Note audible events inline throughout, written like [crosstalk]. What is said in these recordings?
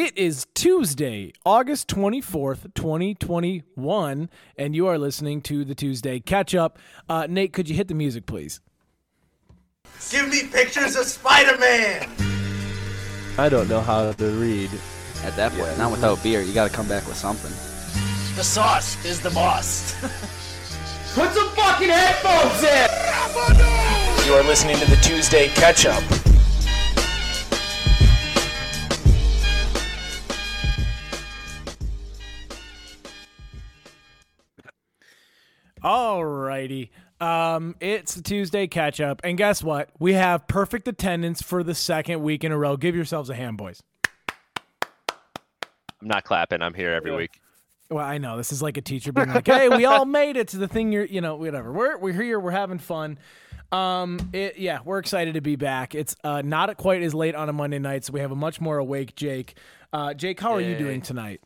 It is Tuesday, August 24th, 2021, and you are listening to the Tuesday Catch Up. Uh, Nate, could you hit the music, please? Give me pictures of Spider-Man. I don't know how to read. At that point, not without beer. You got to come back with something. The sauce is the boss. [laughs] Put some fucking headphones in! You are listening to the Tuesday Catch Up. Alrighty. Um, it's the Tuesday catch up, and guess what? We have perfect attendance for the second week in a row. Give yourselves a hand, boys. I'm not clapping. I'm here every week. Well, I know this is like a teacher being like, "Hey, we all made it to the thing you're, you know, whatever. We're we're here. We're having fun. Um, it, yeah, we're excited to be back. It's uh not quite as late on a Monday night, so we have a much more awake Jake. Uh, Jake, how are you doing tonight?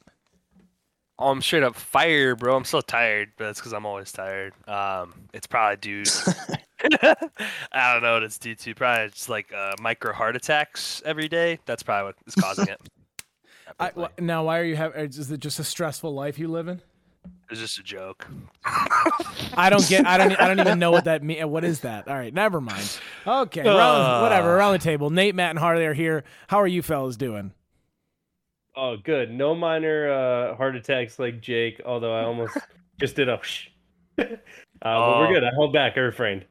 Oh, I'm straight up fire, bro. I'm so tired, but that's because I'm always tired. Um, it's probably due. [laughs] [laughs] I don't know what it's due to. Probably just like uh, micro heart attacks every day. That's probably what is causing it. [laughs] I, wh- now, why are you having? Is it just a stressful life you live in? It's just a joke. I don't get. I don't. I don't even know what that means. What is that? All right, never mind. Okay, around, whatever. Around the table, Nate, Matt, and Harley are here. How are you fellas doing? Oh, good. No minor uh, heart attacks like Jake, although I almost [laughs] just did a whoosh. [laughs] uh, But Oh. we're good. I held back. I refrained.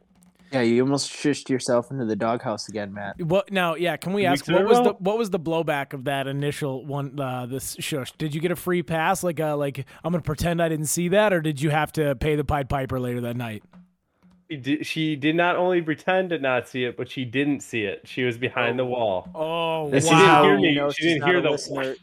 Yeah, you almost shushed yourself into the doghouse again, Matt. What now? Yeah, can we ask what a was the what was the blowback of that initial one? Uh, this shush. Did you get a free pass? Like, uh, like I'm gonna pretend I didn't see that, or did you have to pay the Pied Piper later that night? She did, not only pretend to not see it, but she didn't see it. She was behind the wall. Oh This She didn't how hear you me. know She didn't hear the listener.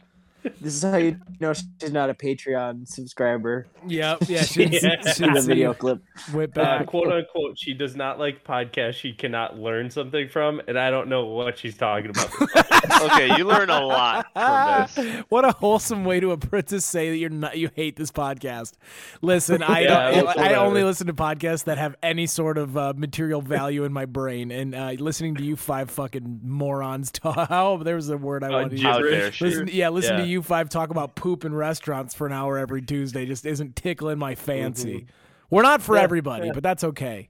This is how you know she's not a Patreon subscriber. Yep. [laughs] Yeah. She Yeah. [laughs] she See the video [laughs] clip. whip Uh, quote unquote, she does not like podcasts she cannot learn something from, and I don't know what she's talking about. Okay, you learn a lot from this. what a wholesome way to to say that you're not you hate this podcast. Listen, I Yeah, don't, well, I only listen to podcasts that have any sort of uh, material value in my brain, and uh, listening to you five fucking morons talk. Oh, there was a word I Uh, wanted to use. How dare gibberish. she? Listen, yeah, listen to Yeah. You five talk about poop in restaurants for an hour every Tuesday. Just isn't tickling my fancy. We're not for Yeah, everybody, yeah. but that's okay.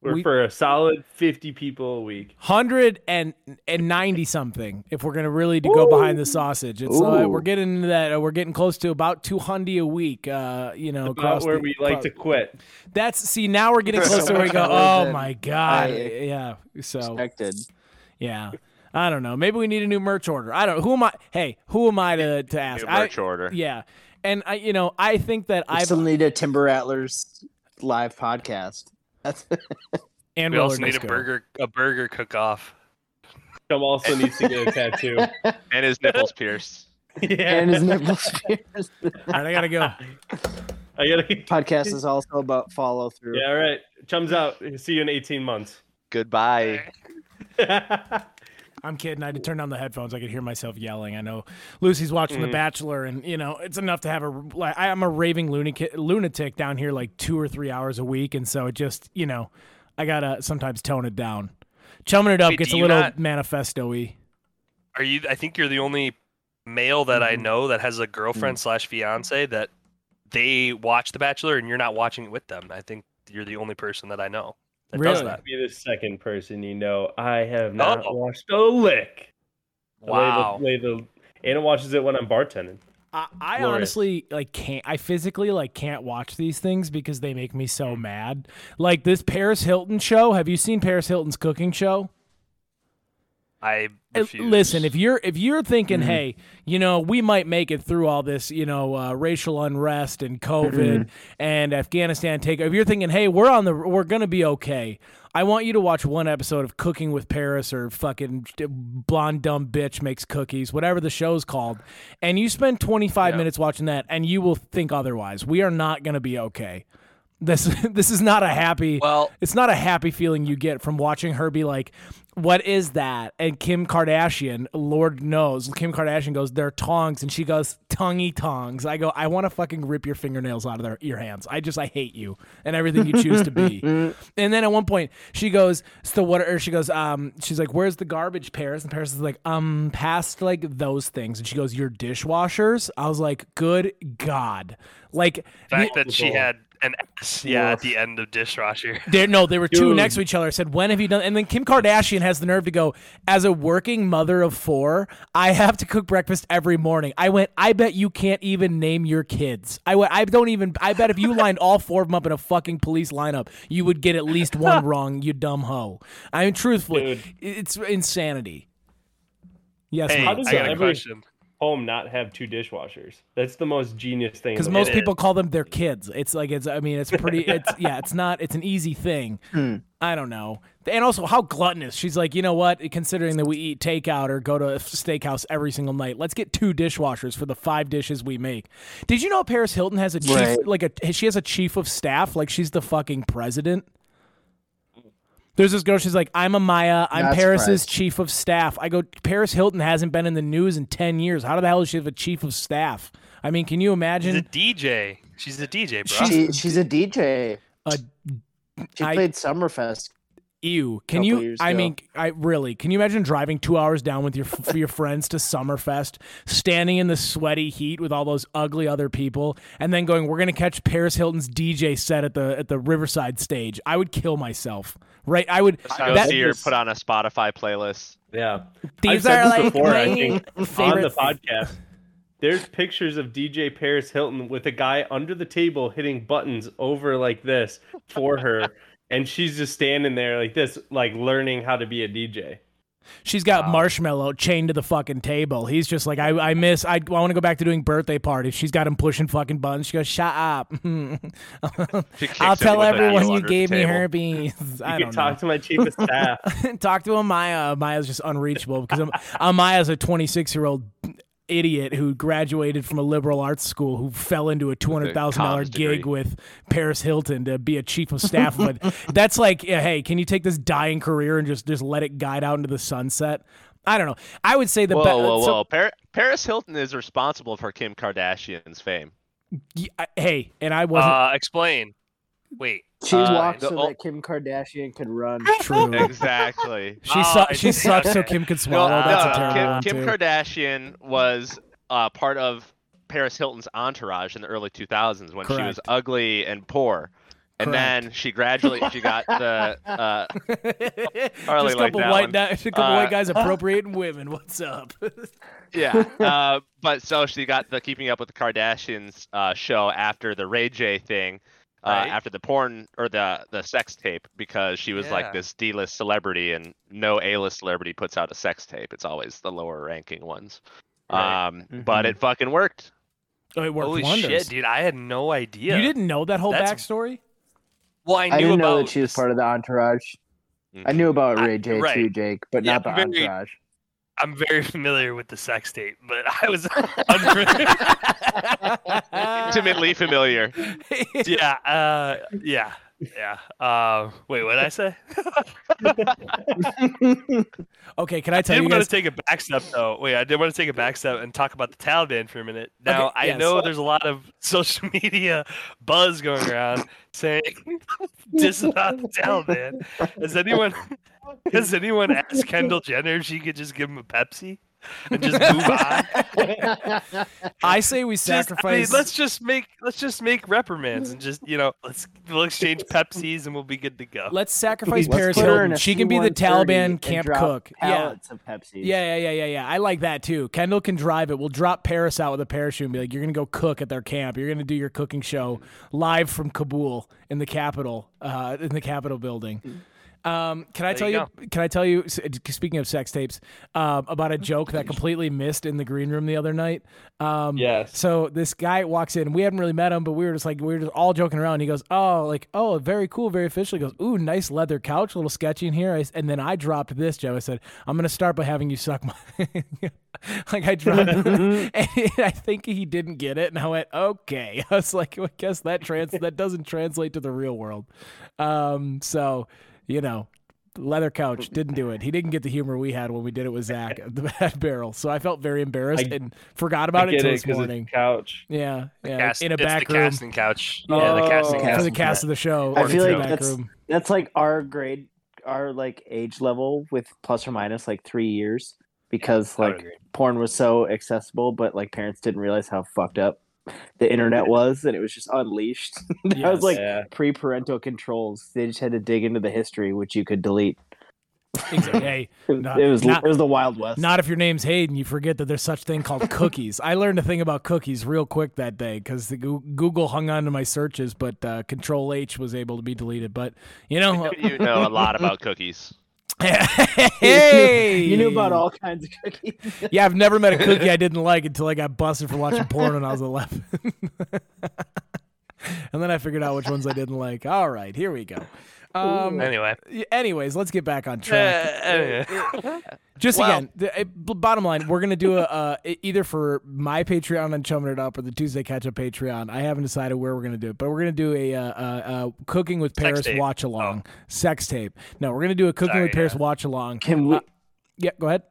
We're We- for a solid fifty people a week. Hundred and and ninety something. If we're gonna really to go behind the sausage, it's uh, we're getting into that. Uh, we're getting close to about two hundred a week. Uh, you know, About where the- we like to quit. That's see now we're getting [laughs] close to where we go. Oh my god, I yeah. So Expected. yeah, I don't know. Maybe we need a new merch order. I don't. Who am I? Hey, who am I to to ask? New I- merch order. Yeah, and I, you know, I think that I still need a Timber Rattlers live podcast. That's [laughs] and We also Roller need a burger, a burger cook-off. Tom also needs to get a tattoo. [laughs] And his nipples pierced. [laughs] yeah, and his nipples. pierced. All right, I gotta go. I gotta. podcast is also about follow through. Yeah, all right. Chums out. See you in eighteen months. Goodbye. I'm kidding. I had to turn down the headphones. I could hear myself yelling. I know Lucy's watching The Bachelor, and you know it's enough to have a. Like, I'm a raving lunatic, lunatic down here like two or three hours a week, and so it just you know, I gotta sometimes tone it down. Chumming it up gets a little not- manifesto-y. Are you? I think you're the only male that Mm-hmm. I know that has a girlfriend slash fiance that they watch The Bachelor, and you're not watching it with them. I think you're the only person that I know that does Really? that. Be the second person you know. I have not Oh. watched a lick. I lay the- Wow. lay the- Anna watches it when I'm bartending. I, I honestly like can't. I physically like can't watch these things because they make me so mad. Like this Paris Hilton show. Have you seen Paris Hilton's cooking show? I refuse. Listen, if you're if you're thinking, Mm-hmm. hey, you know, we might make it through all this, you know, uh, racial unrest and COVID Mm-hmm. and Afghanistan take. If you're thinking, hey, we're on the, we're gonna be okay. I want you to watch one episode of Cooking with Paris or fucking blonde dumb bitch makes cookies, whatever the show's called, and you spend 25 Yeah. minutes watching that, and you will think otherwise. We are not gonna be okay. This [laughs] this is not a happy Well- it's not a happy feeling you get from watching her be like what is that? And Kim Kardashian, Lord knows, Kim Kardashian goes, they're tongs. And she goes, tonguey tongs. I go, I want to fucking rip your fingernails out of their, your hands. I just, I hate you and everything you choose to be. [laughs] and then at one point, she goes, so what, or she goes, um, she's like, where's the garbage, Paris? And Paris is like, um, past like those things. And she goes, your dishwashers? I was like, good God. Like, The fact that she had an S, yeah, at the end of dishwasher. [laughs] there, no, they were two Dude. [laughs] next to each other. I said, "When have you done?" And then Kim Kardashian has the nerve to go, "As a working mother of four, I have to cook breakfast every morning." I went, "I bet you can't even name your kids." I went, "I don't even. I bet if you lined all four of them up in a fucking police lineup, you would get at least one [laughs] wrong. You dumb hoe." I mean, truthfully, Dude. it's insanity. Yes, Hey, How does I got a every- question. Home not have two dishwashers. That's the most genius thing. because most world. people call them their kids. It's like it's. I mean, it's pretty. [laughs] It's yeah. It's not. It's an easy thing. Hmm. I don't know. And also, how gluttonous she's like. You know what? Considering that we eat takeout or go to a steakhouse every single night, let's get two dishwashers for the five dishes we make. Did you know Paris Hilton has a chief? Right. Like a she has a chief of staff. Like she's the fucking president. There's this girl. She's like, I'm Amaya. I'm Not Paris's surprised. chief of staff. I go. Paris Hilton hasn't been in the news in ten years. How the hell does she have a chief of staff? I mean, can you She's imagine? a DJ. She's a DJ, bro. She, she's a DJ. a She I- played Summerfest. Ew. Can you? I ago. mean, I really. Can you imagine driving two hours down with your for your friends to Summerfest, standing in the sweaty heat with all those ugly other people, and then going, "We're gonna catch Paris Hilton's DJ set at the at the Riverside stage." I would kill myself. Right? I would. Go that- see her put on a Spotify playlist. Yeah. These I've said are this like before, my I think, on the [laughs] podcast. There's pictures of DJ Paris Hilton with a guy under the table hitting buttons over like this for her, and she's just standing there like this, like learning how to be a DJ. She's got Marshmello chained to the fucking table. He's just like, I, I miss. I, I want to go back to doing birthday parties. She's got him pushing fucking buttons. She goes, "Shut up." [laughs] I'll tell everyone you gave me table. herpes. You I can don't talk know. to my chief of [laughs] staff. talk to Amaya. Amaya's just unreachable because Am- [laughs] Amaya's a 26 year old idiot who graduated from a liberal arts school who fell into a two hundred thousand dollar gig degree. with Paris Hilton to be a chief of staff. but [laughs] that's like, yeah, hey, can you take this dying career and just just let it guide out into the sunset? I don't know. I would say the Whoa, be- whoa, so- whoa! Par- Paris Hilton is responsible for Kim Kardashian's fame. y- I- hey, and I wasn't Uh, explain. Wait. She's Uh, walked so ol- that Kim Kardashian could run. [laughs] true. [laughs] Exactly. She Oh, su- she see. sucks so Okay. [laughs] Kim could No, swallow. That's a no, terrible Kim, Kim. Kardashian was uh, part of Paris Hilton's entourage in the early 2000s when she was ugly and poor. And Correct. then she gradually she got the uh, Harley just a liked couple that white, one. guy- a couple Uh, white guys appropriating women. What's up? yeah. Uh, but so she got the Keeping Up with the Kardashians uh, show after the Ray J thing, Right. after the porn or the the sex tape because she was Yeah. like this D-list celebrity and no A-list celebrity puts out a sex tape. It's always the lower ranking ones. Right. Um, but Mhm. it fucking worked. Oh, it worked Holy wonders. shit, dude! I had no idea. You didn't know that whole That's- backstory? Well, I I, knew didn't about know that she was part of the entourage. Mhm. I knew about Ray J right. too, Jake, but Yeah, not the very- entourage. I'm very familiar with the sex tape, but I was [laughs] unfamiliar. [laughs] Intimately familiar. yeah, uh, yeah, yeah. Uh, wait, what did I say? [laughs] okay, can I tell I did you want guys? to take a back step though. Wait, I did want to take a back step and talk about the Taliban for a minute. Now Okay, I yes. know there's a lot of [laughs] social media buzz going around saying [laughs] this about the Taliban. Has anyone has anyone asked Kendall Jenner if she could just give him a Pepsi and just move [laughs] on? I say we Just, I mean, sacrifice. let's just make let's just make reprimands and just you know let's we'll exchange Pepsis and we'll be good to go. let's sacrifice Let's Paris put her in Hilton. She can be the Taliban camp cook. Yeah. Of Yeah, yeah, yeah, yeah, yeah. I like that too. Kendall can drive it. We'll drop Paris out with a parachute and be like, "You're gonna go cook at their camp. You're gonna do your cooking show live from Kabul in the capital, uh, in the Capitol building." Um, can I There tell you you? Can I tell you? Speaking of sex tapes, um, about a joke that [laughs] completely missed in the green room the other night. Um, Yes. So this guy walks in. We hadn't really met him, but we were just like we were just all joking around. He goes, "Oh, like oh, very cool, very official." He goes, "Ooh, nice leather couch, a little sketchy in here." I and then I dropped this, Joe. I said, "I'm gonna start by having you suck my." [laughs] like I dropped, [laughs] and I think he didn't get it, and I went, "Okay." I was like, well, "I guess that trans that doesn't translate to the real world." Um, so you know, Leather couch didn't do it. He didn't get the humor we had when we did it with Zach the bad barrel. So I felt very embarrassed I- and forgot about I it get till it this 'cause morning. it's couch. Yeah, yeah, Cast, in a it's back the room casting couch. Oh. yeah, the oh. casting couch. for the cast of the show. I feel like that's room. that's like our grade, our like age level with plus or minus like three years because I would like porn was so accessible, but like parents didn't realize how fucked up the internet was, and it was just unleashed. [laughs] that Yes. was like Yeah. pre-parental controls. They just had to dig into the history, which you could delete. Exactly. [laughs] Hey, It, Not- it was not- it was the Wild West. Not if your name's Hayden, you forget that there's such thing called cookies. I learned a thing about cookies real quick that day because the Google hung on to my searches, but uh, Control H was able to be deleted. But you know, you know a lot about cookies. [laughs] hey, you knew about all kinds of cookies. Yeah, I've never met a cookie I didn't like until I got busted for watching porn when I was 11. [laughs] and then I figured out which ones I didn't like. All right, here we go. Um, Anyway, anyways, let's get back on track. Uh, [laughs] Just Well- again, the, uh, bottom line, we're gonna do a uh, either for my Patreon on Chumming It Up or the Tuesday Catch Up Patreon. I haven't decided where we're gonna do it, but we're gonna do a uh, uh, uh, cooking with Paris watch along, sex tape. No, we're gonna do a cooking Sorry, with Paris watch along. Can we? Uh, yeah, go ahead.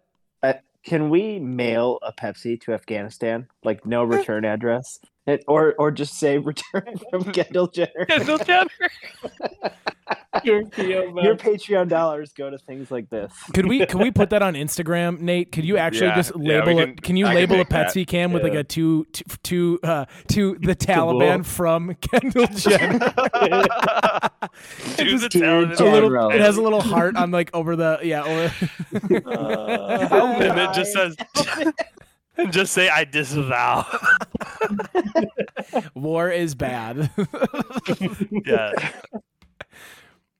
Uh, can we mail a Pepsi to Afghanistan? Like no return address, it, or or just say return [laughs] from [laughs] Kendall Jenner. Kendall Jenner. [laughs] Your Your. Patreon dollars go to things like this. Could we can we put that on Instagram, Nate? Could you actually Yeah, just yeah, label we it? can- Can you I can label a make that. Pepsi can with like a two to to uh, to the Taliban from Kendall Jenner? Do the Dear talent. a little, it has a little heart on like over the yeah. Over, and it just says, [laughs] and just say, I disavow. [laughs] war is bad. [laughs] yeah.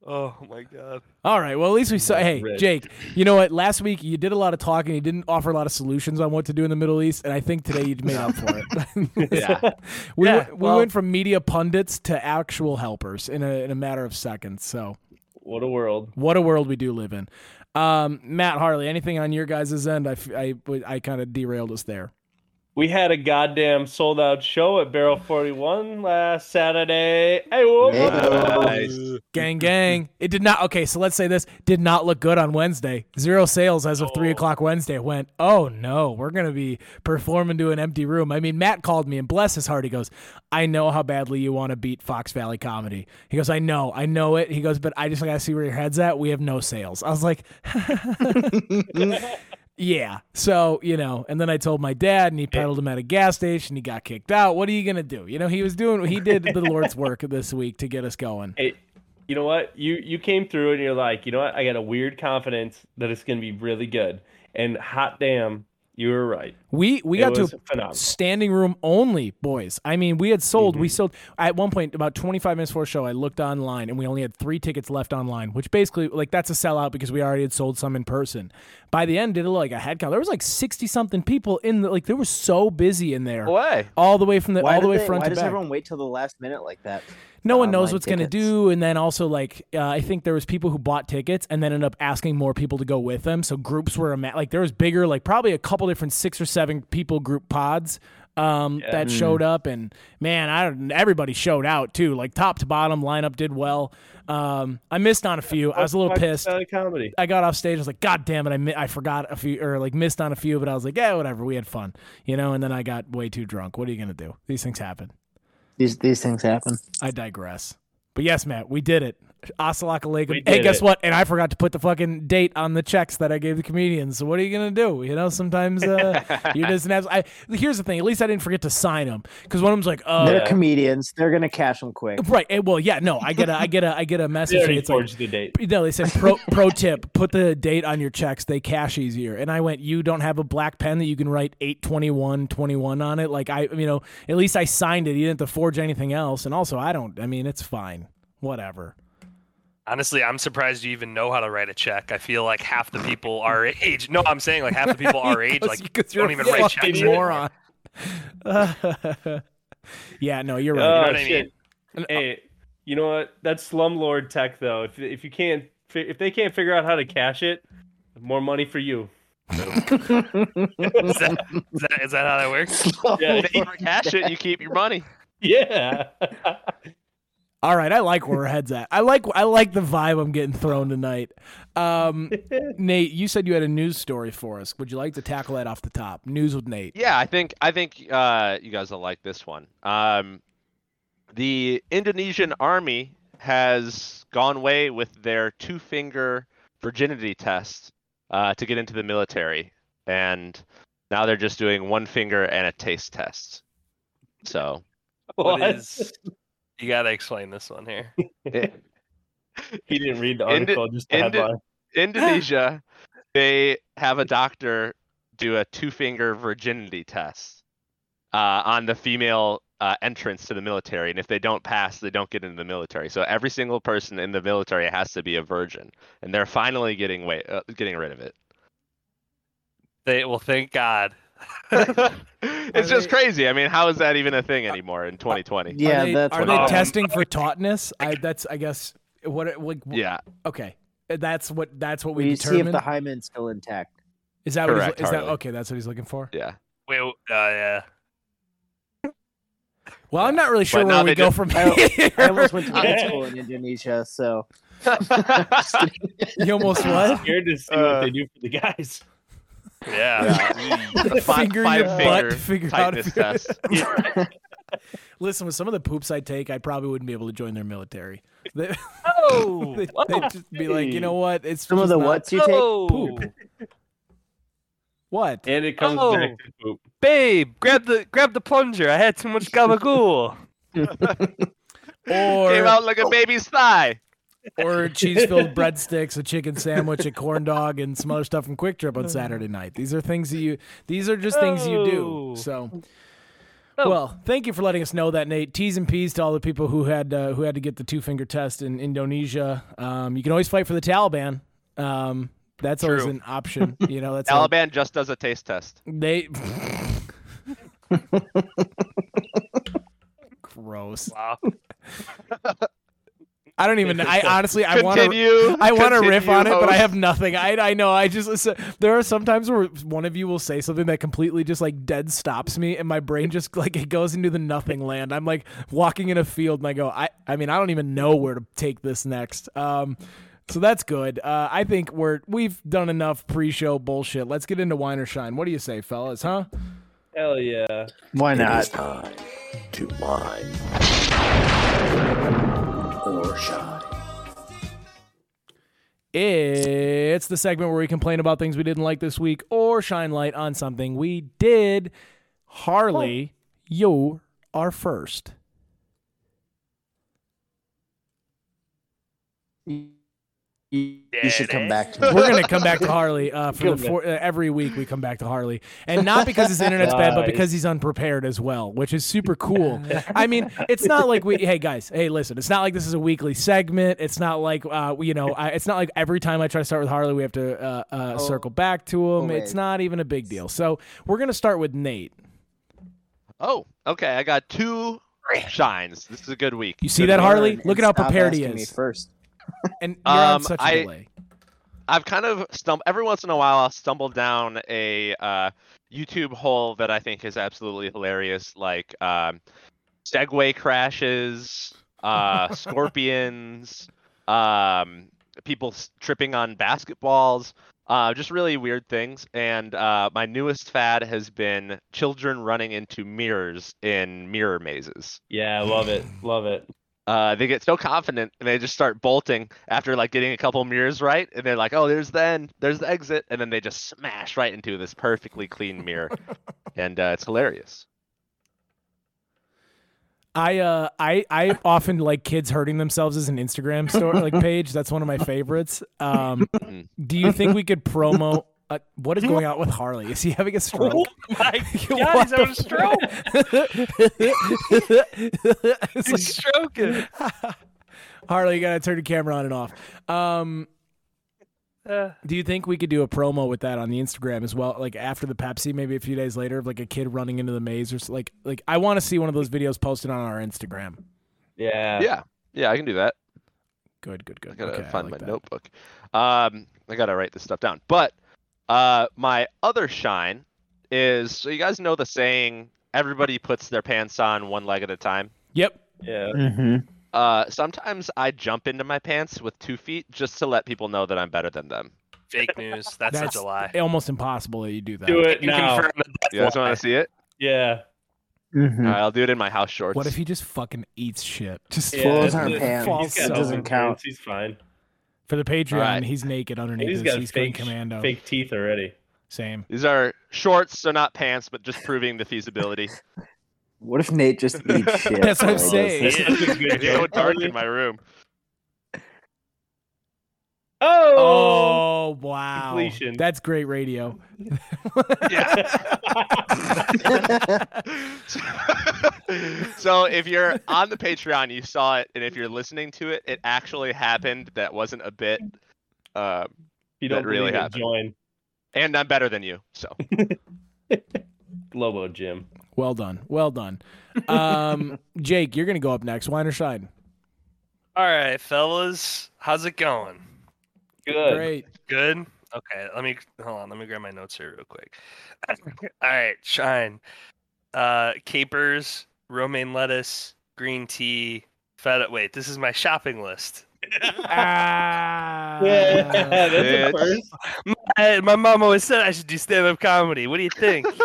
Oh my god. All right. Well, at least we saw. Hey, Rich. Jake. You know what? Last week you did a lot of talking. You didn't offer a lot of solutions on what to do in the Middle East, and I think today you made up for it. Yeah. we Yeah, went, we well- went from media pundits to actual helpers in a in a matter of seconds. So. What a world. What a world we do live in. Um, Matt Harley, anything on your guys' end? I I kind of derailed us there. We had a goddamn sold out show at Barrel 41 last Saturday. Hey, whoa, whoa. Nice. Gang, gang. It did not. Okay, so let's say this did not look good on Wednesday. Zero sales as of three oh. o'clock Wednesday. Went. Oh no, we're gonna be performing to an empty room. I mean, Matt called me and bless his heart, he goes, "I know how badly you want to beat Fox Valley Comedy." He goes, "I know, I know it." He goes, "But I just gotta see where your head's at. We have no sales." I was like. [laughs] [laughs] Yeah. So, you know, and then I told my dad and he pedaled him at a gas station. He got kicked out. What are you going to do? You know, he was doing, he did the Lord's work [laughs] this week to get us going. Hey, you know what? You you came through and you're like, you know what? I got a weird confidence that it's gonna be really good. And hot damn, you were right. We, we It got to phenomenal. standing room only, boys. I mean, we had sold, Mm-hmm. we sold at one point about 25 minutes before show. I looked online and we only had three tickets left online, which basically, like, that's a sellout because we already had sold some in person. By the end, did it look like a head count? There was like 60 something people in the, like, they were so busy in there. Way. All the way from the, Why, all the way they- front why to does back. everyone wait till the last minute like that? No one knows what's going to do and then also like uh, i think there was people who bought tickets and then ended up asking more people to go with them so groups were ama- like there was bigger like probably a couple different six or seven people group pods um, that showed up and man i don't everybody showed out too like top to bottom lineup did well um, i missed on a few i was a little pissed comedy. I got off stage. I was like, God damn it! I mi- I forgot a few or like missed on a few, but I was like, yeah, whatever. We had fun, you know. And then I got way too drunk. What are you gonna do? These things happen. These these things happen. I digress. But yes, Matt, we did it. Asalaka Lake. Hey, guess it. what? And I forgot to put the fucking date on the checks that I gave the comedians. So what are you gonna do? You know, sometimes uh, [laughs] you just have. I here's the thing. At least I didn't forget to sign them because one of them's like, oh, They're comedians. They're gonna cash them quick. right. eh, Well, yeah, no, I get a, I get a, I get a [laughs] They message. already It's like, the date. no, they said pro [laughs] pro tip: put the date on your checks. They cash easier. And I went, you don't have a black pen that you can write eight twenty one twenty one on it. Like I, you know, at least I signed it. You didn't have to forge anything else. And also, I don't. I mean, it's fine. Whatever. Honestly, I'm surprised you even know how to write a check. I feel like half the people our age. No, I'm saying like half the people our [laughs] age like you're don't even write fucking checks. moron. [laughs] yeah, no, you're right. Oh, know what oh, I shit. Uh, hey, you know what? That's slumlord tech though. If if you can't if they can't figure out how to cash it, more money for you. Is that, is, that, is that how that works? [laughs] Yeah. If you cash it, you keep your money. Yeah. All right, I like where our heads at. I like I like the vibe I'm getting thrown tonight. Um, [laughs] Nate, you said you had a news story for us. Would you like to tackle that off the top? News with Nate. Yeah, I think I think uh, you guys will like this one. Um, the Indonesian army has gone away with their two finger virginity test uh, to get into the military, and now they're just doing one finger and a taste test. So What is? You gotta explain this one here. [laughs] He didn't read the Indi- article, just the Indi- headline. Indonesia, they have a doctor do a two finger virginity test uh, on the female uh, entrance to the military, and if they don't pass, they don't get into the military. So every single person in the military has to be a virgin, and they're finally getting way uh, getting rid of it. They well, thank God. [laughs] it's just they- crazy. I mean, how is that even a thing anymore in 2020? Yeah, are they, that's are they Um, testing for tautness? I that's I guess what it- like Yeah, okay. That's what that's what we, we see if the hymen's still intact. is that what he's, Correct, is that okay? That's what he's looking for. yeah. Wait, uh, yeah. Well, I'm not really sure But where we go just- from I- here. I almost went to [laughs] high school in Indonesia, so [laughs] you almost what? Scared to see Uh, what they do for the guys. Yeah. The fi- Finger five your finger butt, figure out if tightness you're- [laughs] Listen, with some of the poops I take, I probably wouldn't be able to join their military. [laughs] They, oh, [laughs] they, would just be like, you know what? It's some of the not- what's you take. oh, Poop. What? And it comes Oh. back to poop. babe, grab the grab the plunger. I had too much gabagool. Or Came out like a baby's thigh. Or cheese-filled breadsticks, a chicken sandwich, a corn dog, and some other stuff from Kwik Trip on Saturday [laughs] night. These are things that you. These are just things you do. Oh. So. Oh. Well, thank you for letting us know that, Nate. T's and P's to all the people who had uh, who had to get the two finger test in Indonesia. Um, you can always fight for the Taliban. Um, that's always an option. You know, that's [laughs] how- Taliban just does a taste test. They. [laughs] Gross. Wow. I don't even. I [laughs] honestly, I want to. I want to riff on it, but I have nothing. I I know. I just listen, there are some times where one of you will say something that completely just like dead stops me, and my brain just like it goes into the nothing land. I'm like walking in a field, and I go, I I mean, I don't even know where to take this next. Um, so that's good. Uh, I think we're we've done enough pre-show bullshit. Let's get into wine or shine. What do you say, fellas? Huh? Hell yeah. Why It not? is time to wine or shine. It's the segment where we complain about things we didn't like this week or shine light on something we did. Harley, oh. you are first. You, you should come back to me. We're gonna come back to Harley uh, for the four, uh, every week. We come back to Harley, and not because his internet's bad, but because he's unprepared as well, which is super cool. [laughs] I mean, it's not like we. Hey guys, hey listen, it's not like this is a weekly segment. It's not like uh, you know, I, it's not like every time I try to start with Harley, we have to uh, uh, circle back to him. oh, it's not even a big deal. So we're gonna start with Nate. Oh, okay. I got two shines. This is a good week. You see Good that. Harley? Look at how prepared he asking me is. First. And [laughs] you're on Um, such a I- delay. I've kind of stumbled every once in a while. I'll stumble down a uh, YouTube hole that I think is absolutely hilarious, like um, Segway crashes, uh, [laughs] scorpions, um, people tripping on basketballs, uh, just really weird things. And uh, my newest fad has been children running into mirrors in mirror mazes. Yeah, love it. Love it. Uh, they get so confident and they just start bolting after like getting a couple mirrors right, and they're like, "Oh, there's the end, there's the exit," and then they just smash right into this perfectly clean mirror, [laughs] and uh, it's hilarious. I uh I I often like kids hurting themselves as an Instagram story like [laughs] page. That's one of my favorites. Um, Mhm. do you think we could promo? Uh, what is going on with Harley? Is he having a [laughs] stroke? Oh my What [laughs] god, he's the having a stroke. [laughs] He's like- stroking. Harley, you gotta turn your camera on and off. Um, Uh, do you think we could do a promo with that on the Instagram as well? Like after the Pepsi, maybe a few days later, of like a kid running into the maze or s- like like I want to see one of those videos posted on our Instagram. Yeah. Yeah, yeah, I can do that. Good, good, good. I gotta Okay, I find like my that. notebook. Um, I gotta write this stuff down. But uh, my other shine is so you guys know the saying, "Everybody puts their pants on one leg at a time." Yep. Yeah. Mm-hmm. Uh, sometimes I jump into my pants with two feet just to let people know that I'm better than them. Fake news. [laughs] That's, That's such a lie. almost impossible that you do that. Do it You now. confirm that You guys want to see it? Yeah. Mhm. All right, I'll do it in my house shorts. What if he just fucking eats shit? Just yeah Fools that's aren't it. pants. False He's doesn't count. pants, He's fine. For the Patreon, Alright. he's naked underneath He's his got he's fake, commando. fake teeth already. Same. These are shorts, so not pants, but just proving the feasibility. What if Nate just eats [laughs] shit? That's what I'm while he does saying. this? That's a good It's so joke. dark in my room. Oh. Oh wow, Completion. that's great radio. [laughs] so if you're on the Patreon, you saw it, and if you're listening to it, it actually happened. That wasn't a bit. Uh, you don't really believe it, happened. join and I'm better than you. So [laughs] Lobo Jim. Well done, well done. Um, [laughs] Jake, you're gonna go up next. Wine or shine? All right, fellas, how's it going? Good. Great. Good. Okay, let me hold on. Let me grab my notes here real quick. [laughs] All right, shine. Uh, capers, romaine lettuce, green tea, feta. Wait, this is my shopping list. Ah. [laughs] Yeah, that's a It's- first. My, my mom always said I should do stand-up comedy. What do you think? [laughs]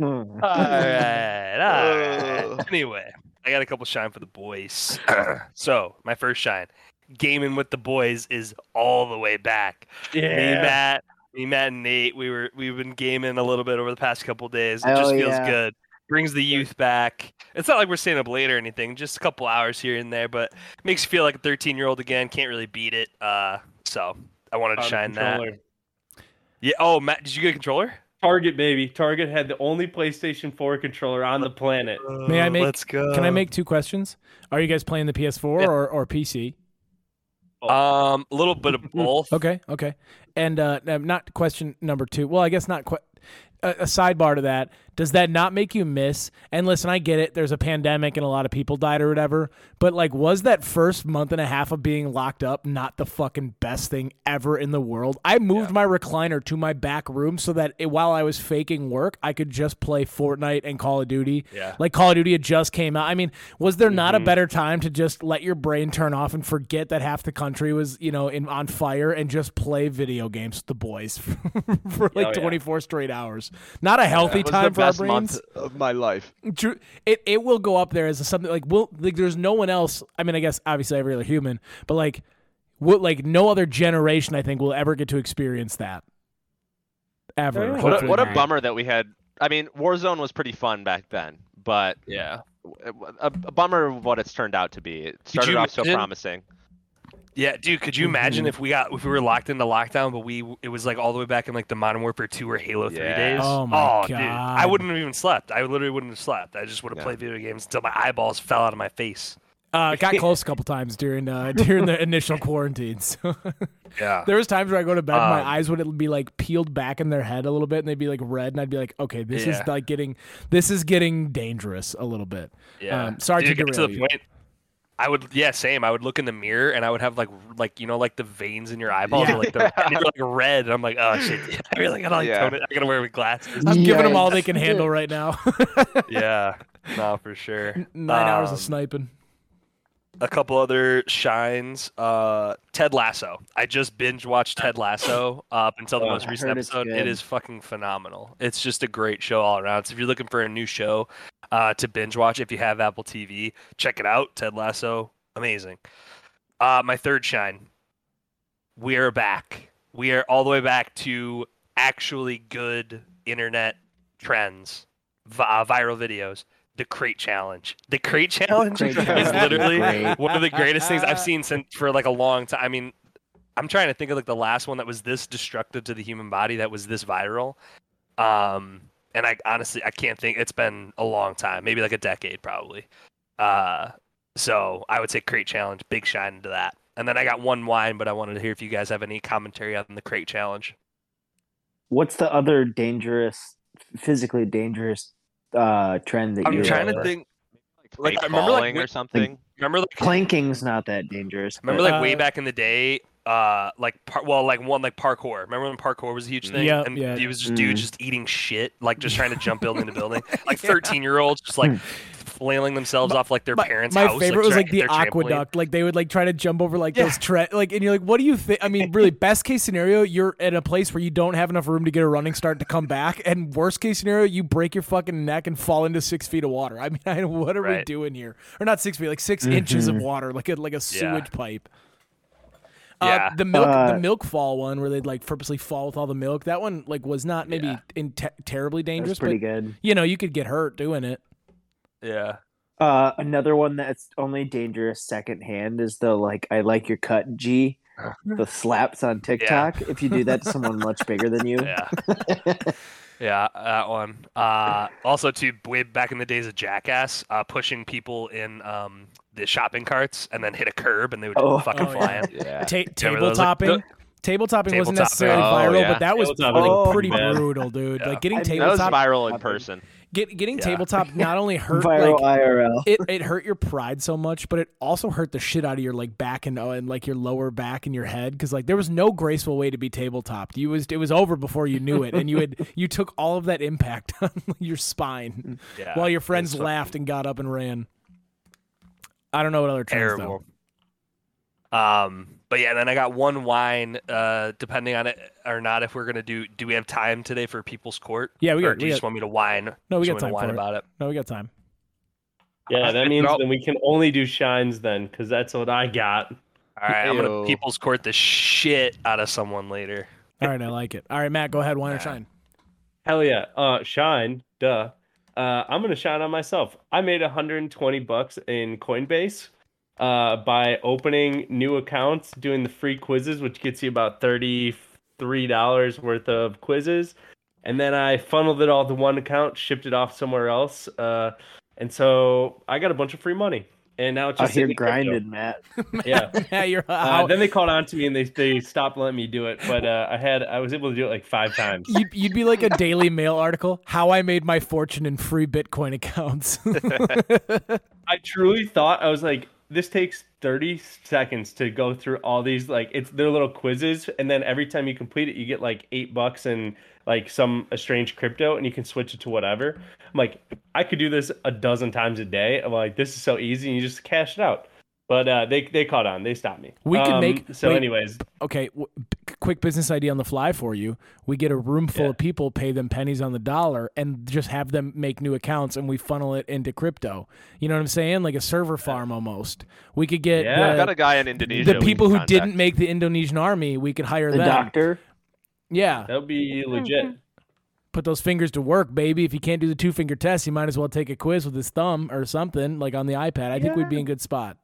All right, all right. Anyway, I got a couple shine for the boys. [coughs] so my first shine, gaming with the boys is all the way back. Yeah. Me, Matt, me, Matt, and Nate. We were we've been gaming a little bit over the past couple days. It Hell just feels yeah. good. Brings the youth back. It's not like we're staying up late or anything. Just a couple hours here and there, but makes you feel like a 13 year old again. Can't really beat it. Uh, so I wanted to shine that. Yeah. Oh, Matt, did you get a controller? Target baby. Target had the only PlayStation 4 controller on the planet. May I Uh, make- Let's go. Can I make two questions? Are you guys playing the PS4 Yeah. or, or PC? Um, a little bit of [laughs] both. Okay, okay. And uh, not question number two. Well, I guess not. Que- a, a sidebar to that. Does that not make you miss? And listen, I get it. There's a pandemic and a lot of people died or whatever. But like, was that first month and a half of being locked up not the fucking best thing ever in the world? I moved my recliner to my back room so that it, while I was faking work, I could just play Fortnite and Call of Duty. Yeah. Like Call of Duty had just came out. I mean, was there not a Mhm. better time to just let your brain turn off and forget that half the country was, you know, in on fire and just play video games with the boys [laughs] for like Oh, yeah. 24 straight hours? Not a healthy It was time for our brains. month of my life. It it will go up there as a something like will like there's no one else. I mean, I guess obviously every other human, but like will like no other generation I think will ever get to experience that. Ever. Yeah. What a, what a bummer that we had. I mean, Warzone was pretty fun back then, but Yeah. a, a bummer of what it's turned out to be. It started you off so imagine- promising. Yeah, dude, could you imagine if we got if we were locked into lockdown, but we it was like all the way back in like the Modern Warfare two or Halo three days? Oh my dude, I wouldn't have even slept. I literally wouldn't have slept. I just would have Yeah. played video games until my eyeballs fell out of my face. Uh, got [laughs] close a couple times during uh, during the initial [laughs] quarantines. Yeah. there was times where I go to bed, and my Um, eyes would be like peeled back in their head a little bit, and they'd be like red, and I'd be like, okay, this is like getting this is getting dangerous a little bit. Yeah. Um, sorry Dude, to get got derail the you. point. I would, yeah, same. I would look in the mirror and I would have like, like you know, like the veins in your eyeballs Yeah. are like they're, [laughs] they're like red. And I'm like, oh shit, dude, I really gotta like Yeah. tone it. I gotta wear my glasses. I'm giving them all they can handle right now. [laughs] yeah, no, for sure. Nine hours Um, of sniping. a couple other shines. Uh, Ted Lasso. I just binge watched Ted Lasso uh, up until the Oh, most recent episode. it's episode. It good. is fucking phenomenal. It's just a great show all around. So if you're looking for a new show uh, to binge watch, if you have Apple TV, check it out. Ted Lasso, amazing. Uh, my third shine. We are back. We are all the way back to actually good internet trends, vi- uh, viral videos. The crate challenge. The crate challenge Crate [laughs] is literally great. one of the greatest things I've [laughs] seen since for like a long time. I mean, I'm trying to think of like the last one that was this destructive to the human body that was this viral. Um, and I honestly I can't think. It's been a long time, maybe like a decade probably. Uh, so I would say crate challenge, big shine into that. And then I got one wine, but I wanted to hear if you guys have any commentary on the crate challenge. What's the other dangerous, physically dangerous uh, trend that I'm you? trying to think. Like, Like, I remember, like, or something. Remember like Planking's not that dangerous. Remember, but- like way Uh, back in the day, uh, like par- well, like one like parkour. Remember when parkour was a huge thing? Yeah, and yeah. it was just Mm. dudes just eating shit, like just trying to jump building to building, [laughs] like thirteen year olds just like flailing themselves off like their my, parents' my house. favorite was like the their trampoline. aqueduct. Like they would like try to jump over like those tre- like, and you're like, what do you think? I mean, really, [laughs] best case scenario, you're at a place where you don't have enough room to get a running start to come back, and worst case scenario, you break your fucking neck and fall into six feet of water. I mean, I, [laughs] what are we doing here? Or not six feet, like 6 inches of water, like a like a sewage pipe. Uh, Yeah. the milk, the Uh, milk fall one where they'd like purposely fall with all the milk. That one like was not maybe Yeah. in te- terribly dangerous, pretty but good. you know you could get hurt doing it. Yeah. Uh, another one that's only dangerous secondhand is the like I like your cut G, [laughs] the slaps on TikTok. If you do that to someone much [laughs] bigger than you, Yeah. yeah, that one. Uh, also, to way back in the days of Jackass, uh, pushing people in um, the shopping carts and then hit a curb and they would Oh. fucking Oh, fly yeah. in. [laughs] Yeah. Ta- table those, like, topping. Table topping wasn't necessarily topping. viral, Oh, yeah. but that was Table topping like, pretty bad. brutal, dude. Yeah. Like getting I- That was tabletop, viral in person. get, getting Yeah. tabletop not only [laughs] hurt viral like IRL. it, it hurt your pride so much, but it also hurt the shit out of your like back and uh, and like your lower back and your head because like there was no graceful way to be tabletopped. You was it was over before you knew it, and you had you took all of that impact [laughs] on your spine Yeah, while your friends laughed and got up and ran. I don't know what other trends though. Terrible. Um, but yeah, then I got one wine, uh, depending on it or not. If we're gonna do, do we have time today for People's Court? Yeah, we or got- do we you just want me to whine? No, we Just got want time to for whine it. about it. No, we got time. Yeah, that means then we can only do shines then, because that's what I got. All right, I'm gonna People's Court the shit out of someone later. All right, I like it. All right, Matt, go ahead. Wine or shine? Hell yeah. Uh, shine. Duh. Uh, I'm gonna shine on myself. I made 120 bucks in Coinbase uh, by opening new accounts, doing the free quizzes, which gets you about thirty-three dollars worth of quizzes, and then I funneled it all to one account, shipped it off somewhere else, uh, and so I got a bunch of free money. And now it's Out just here sitting grinding, [laughs] Matt. Yeah. [laughs] Yeah, you're. Uh, how- then they called on to me and they they stopped letting me do it, but uh, I had I was able to do it like five times. You'd, you'd be like a Daily Mail article. How I made my fortune in free Bitcoin accounts. [laughs] I truly thought I was like, this takes 30 seconds to go through all these like it's their little quizzes, and then every time you complete it, you get like eight bucks and like some a strange crypto, and you can switch it to whatever. I'm like, I could do this a dozen times a day. I'm like, this is so easy, and you just cash it out. But uh, they they caught on. They stopped me. We can Um, make- so. wait. anyways, okay, w- b- quick business idea on the fly for you. We get a room full Yeah. of people, pay them pennies on the dollar, and just have them make new accounts, and we funnel it into crypto. You know what I'm saying? Like a server farm almost. We could get Yeah. I've got the, a guy in Indonesia. the people who contact. didn't make the Indonesian army. We could hire The them. doctor. Yeah, that would be legit. put those fingers to work, baby. If you can't do the two finger test, you might as well take a quiz with his thumb or something, like on the iPad. I think we'd be in good spot.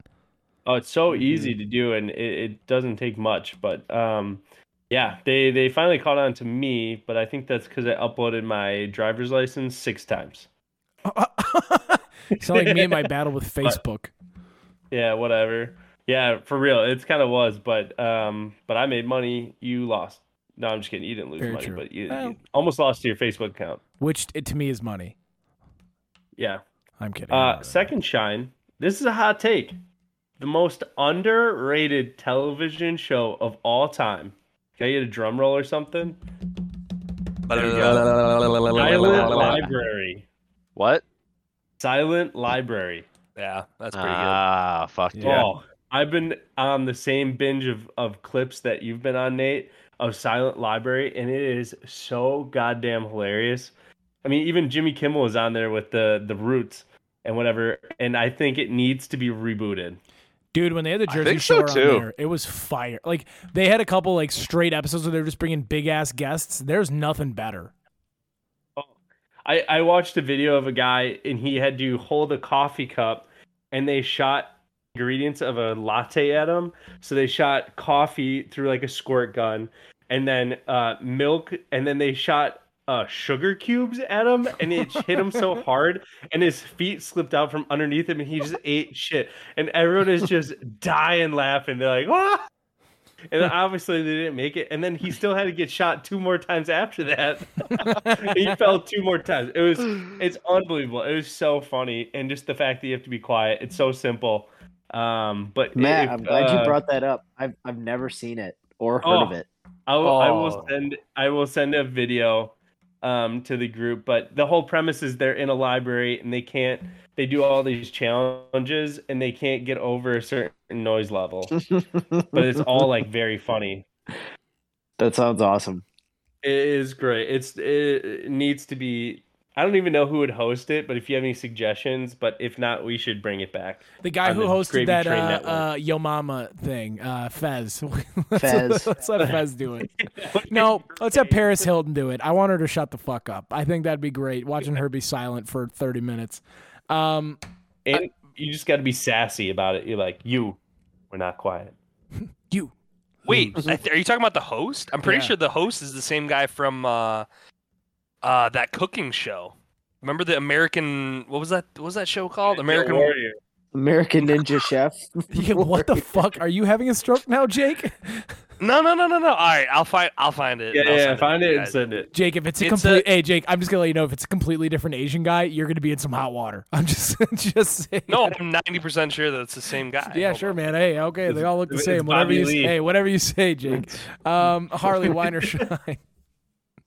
Oh, it's so Mm-hmm. easy to do, and it, it doesn't take much. But um, yeah, they they finally caught on to me, but I think that's because I uploaded my driver's license six times. [laughs] Sound like me and my battle with [laughs] Facebook. Yeah, whatever. Yeah, for real, it's kind of was, but um, but I made money. You lost. No, I'm just kidding. You didn't lose Very money, true. but you, Well- you almost lost to your Facebook account. which it, to me is money. Yeah. I'm kidding. Uh, know that. second shine. This is a hot take. The most underrated television show of all time. Can I get a drum roll or something? Silent [laughs] Library. What? Silent Library. Yeah, that's pretty good. Ah, fuck Yeah. yeah. Oh, I've been on the same binge of, of clips that you've been on, Nate, of Silent Library, and it is so goddamn hilarious. I mean, even Jimmy Kimmel is on there with the the roots and whatever, and I think it needs to be rebooted. Dude, when they had the Jersey think so, Shore too. on there, it was fire. Like they had a couple like straight episodes where they were just bringing big ass guests. There's nothing better. I, I watched a video of a guy and he had to hold a coffee cup and they shot ingredients of a latte at him. So they shot coffee through like a squirt gun and then uh, milk and then they shot uh, sugar cubes at him and it hit him so [laughs] hard and his feet slipped out from underneath him and he just ate shit. And everyone is just dying laughing. They're like, ah! And obviously they didn't make it. And then he still had to get shot two more times after that. [laughs] he fell two more times. It was it's unbelievable. It was so funny. And just the fact that you have to be quiet. It's so simple. Um but Matt, if, I'm glad uh, you brought that up. I've I've never seen it or heard of Oh. it. I will, I will Oh. send I will send a video um, to the group. But the whole premise is they're in a library and they can't. They do all these challenges and they can't get over a certain noise level. [laughs] but it's all like very funny. That sounds awesome. It is great. It's it needs to be. I don't even know who would host it, but if you have any suggestions, but if not, we should bring it back. The guy who the hosted that Train uh, uh, Yo Mama thing, uh, Fez. [laughs] let's, Fez. [laughs] let's let Fez do it. [laughs] No, let's have Paris Hilton do it. I want her to shut the fuck up. I think that'd be great. Watching her be silent for 30 minutes. Um, and you just got to be sassy about it. You're like, you, we're not quiet. you. Wait, are you talking about the host? I'm pretty Yeah. sure the host is the same guy from uh, uh, that cooking show. Remember the American? What was that? What was that show called? American Warrior. American Ninja [laughs] Chef. Yeah, what the [laughs] fuck? Are you having a stroke now, Jake? No, no, no, no, no. All right, I'll find. I'll find it. Yeah, I'll yeah. Find to it and send it. Jake, if it's a It's complete, a- hey Jake, I'm just gonna let you know if it's a completely different Asian guy, you're gonna be in some hot water. [laughs] I'm just, just saying. No, I'm 90 percent sure that it's the same guy. Yeah, Hold sure, on. man. Hey, okay, they all look the same. Whatever Bobby you Lee. hey, whatever you say, Jake. Um, Harley Weiner Shine.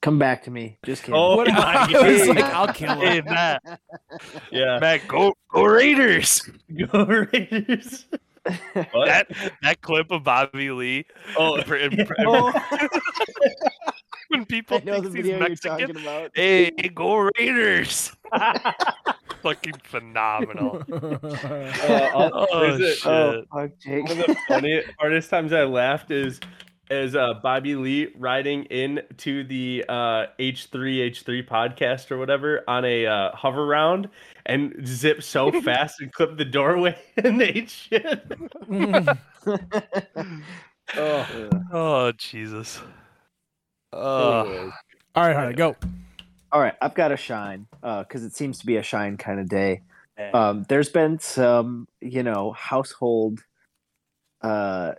Come back to me. Just kidding. Oh What my [laughs] I was God. like, I'll [laughs] kill Hey, him. Matt, Yeah. Matt, go, go Raiders! [laughs] Go Raiders. What? That that clip of Bobby Lee. oh, in- in- in- Oh, when people I know the think he's video you're Mexican, talking about. hey, go Raiders! Fucking phenomenal. uh, Oh, there's a- shit. Oh, fuck, Jake. One of the funniest hardest times I laughed is is uh, Bobby Lee riding in to the uh, H3 H3 podcast or whatever on a uh, hover round and zip so [laughs] fast and clip the doorway [laughs] and they shit. [laughs] oh, Oh Jesus. Oh, All right, Harley, go. All right, I've got a shine because it seems to be a shine kind of day. Um, there's been some, you know, household uh,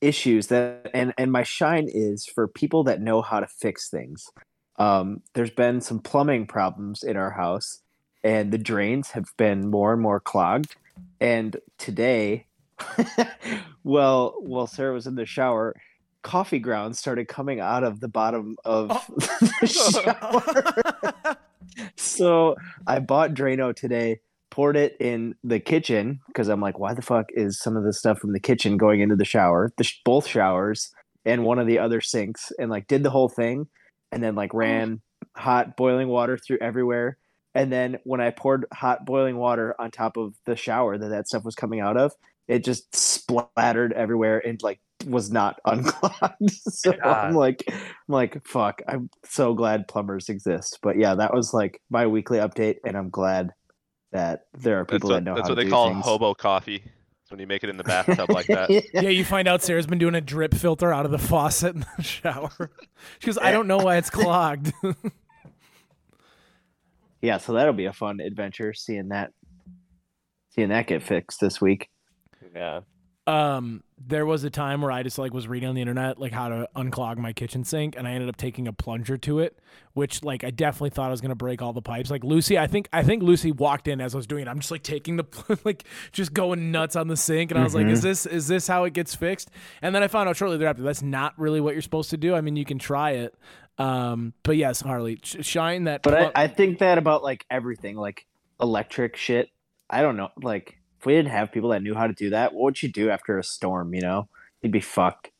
issues that, and and my shine is for people that know how to fix things. Um, there's been some plumbing problems in our house, and the drains have been more and more clogged. And today, [laughs] well, while Sarah was in the shower, coffee grounds started coming out of the bottom of [laughs] the shower. [laughs] so I bought Drano today, poured it in the kitchen because I'm like, why the fuck is some of the stuff from the kitchen going into the shower? The sh- both showers and one of the other sinks, and like did the whole thing, and then like oh. ran hot boiling water through everywhere. And then when I poured hot boiling water on top of the shower that that stuff was coming out of, it just splattered everywhere and like was not [laughs] unclogged. [laughs] so I'm like, I'm like, fuck. I'm so glad plumbers exist. But yeah, that was like my weekly update, and I'm glad that there are people what, that know that's what they call things. hobo coffee. It's when you make it in the bathtub like that. [laughs] Yeah, you find out Sarah's been doing a drip filter out of the faucet in the shower. She goes, I don't know why it's clogged. [laughs] yeah, so that'll be a fun adventure seeing that, seeing that get fixed this week. yeah. Um, there was a time where I just like was reading on the internet like how to unclog my kitchen sink, and I ended up taking a plunger to it, which like I definitely thought I was gonna break all the pipes. Like Lucy, I think I think Lucy walked in as I was doing it. I'm just like taking the [laughs] like just going nuts on the sink, and I was like, is this is this how it gets fixed? And then I found out shortly thereafter that's not really what you're supposed to do. I mean, you can try it, um, but yes, Harley, sh- shine that. But plu- I, I think that about like everything, like electric shit. I don't know. Like, if we didn't have people that knew how to do that, what would you do after a storm? You know, you'd be fucked.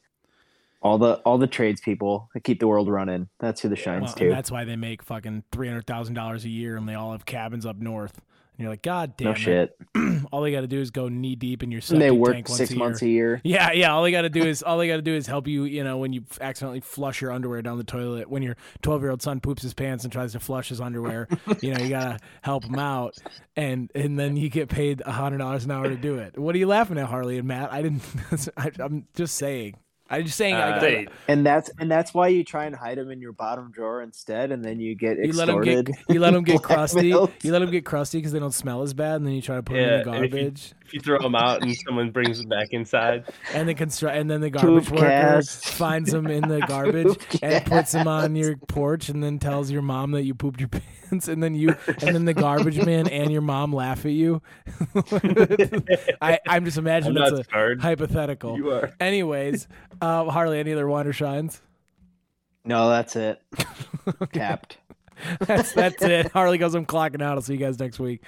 All the all the tradespeople that keep the world running. That's who the shines Well, to. that's why they make fucking three hundred thousand dollars a year, and they all have cabins up north. And you're like, God damn No it. shit. [clears throat] all they got to do is go knee deep in your And they work tank six a months a year. [laughs] Yeah, yeah. All they got to do is all they got to do is help you. You know, when you accidentally flush your underwear down the toilet, when your twelve year old son poops his pants and tries to flush his underwear, [laughs] you know, you gotta help him out, and and then you get paid a hundred dollars an hour to do it. What are you laughing at, Harley and Matt? I didn't. [laughs] I, I'm just saying. I'm just saying. I Uh, got, They- And that's and that's why you try and hide them in your bottom drawer instead, and then you get you let them get you let them [laughs] get crusty. You let them get crusty because they don't smell as bad, and then you try to put them in the and if you- garbage. If [laughs] you throw them out and someone brings them back inside, And the constru- and then the garbage Poop worker cast. finds them in the [laughs] garbage Poop and puts them on your porch, and then tells your mom that you pooped your [laughs] pants, and then you and then the garbage man and your mom laugh at you. I I'm just I'm imagining not it's a scarred. hypothetical. You are. Anyways, uh, Harley, any other water shines? No, that's it. Capped. that's that's it. Harley goes, I'm clocking out. I'll see you guys next week.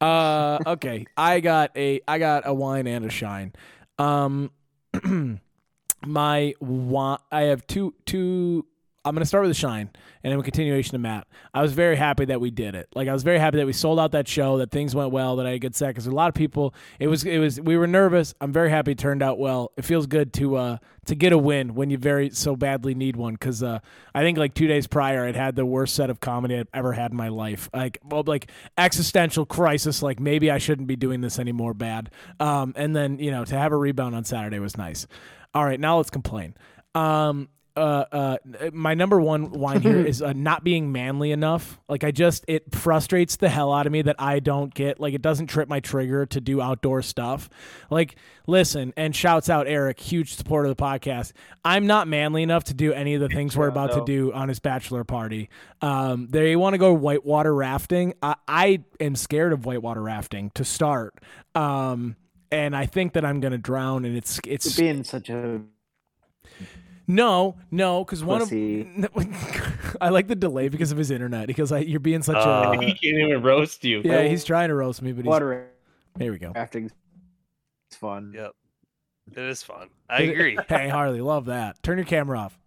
Uh, okay. I got a I got a wine and a shine. Um, [clears throat] my wine. I have two two. I'm gonna start with a shine, and then a continuation to Matt. I was very happy that we did it. Like I was very happy that we sold out that show, that things went well, that I had a good set. Because a lot of people, it was it was we were nervous. I'm very happy it turned out well. It feels good to uh to get a win when you very so badly need one. Because uh I think like two days prior, I'd had the worst set of comedy I've ever had in my life. Like well, like existential crisis. Like maybe I shouldn't be doing this anymore. Bad. Um, and then you know to have a rebound on Saturday was nice. All right, now let's complain. Um, uh, uh, my number one wine here [laughs] is uh, not being manly enough. Like I just, it frustrates the hell out of me that I don't get, like, it doesn't trip my trigger to do outdoor stuff. Like, listen, and shouts out Eric, huge supporter of the podcast. I'm not manly enough to do any of the things we're about to do on his bachelor party. Um, they want to go whitewater rafting. I, I am scared of whitewater rafting to start. Um, and I think that I'm going to drown and it's, it's, Being such a no, no, because one of [laughs] I like the delay because of his internet. Because I, you're being such Uh, a [laughs] he can't even roast you. yeah. He's trying to roast me, but he's, water here we go. rafting. It's fun. Yep. It is fun. I agree. [laughs] Hey Harley, love that. Turn your camera off.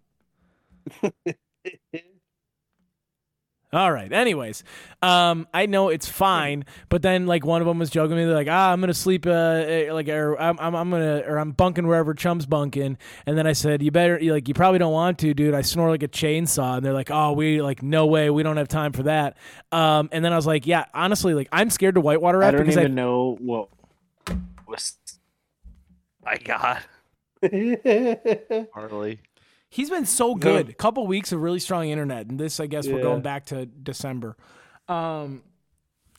All right. Anyways, um, I know it's fine, but then like one of them was joking me, they're like, ah, I'm gonna sleep, uh, eh, like, or I'm, I'm, I'm gonna, or I'm bunking wherever Chum's bunking, and then I said, you better, like, you probably don't want to, dude. I snore like a chainsaw, and they're like, oh, we like, no way, we don't have time for that. Um, and then I was like, yeah, honestly, like, I'm scared to whitewater I raft don't because even I, know what was My God. [laughs] Harley. He's been so good. A couple weeks of really strong internet, and this, I guess, we're going back to December. Um,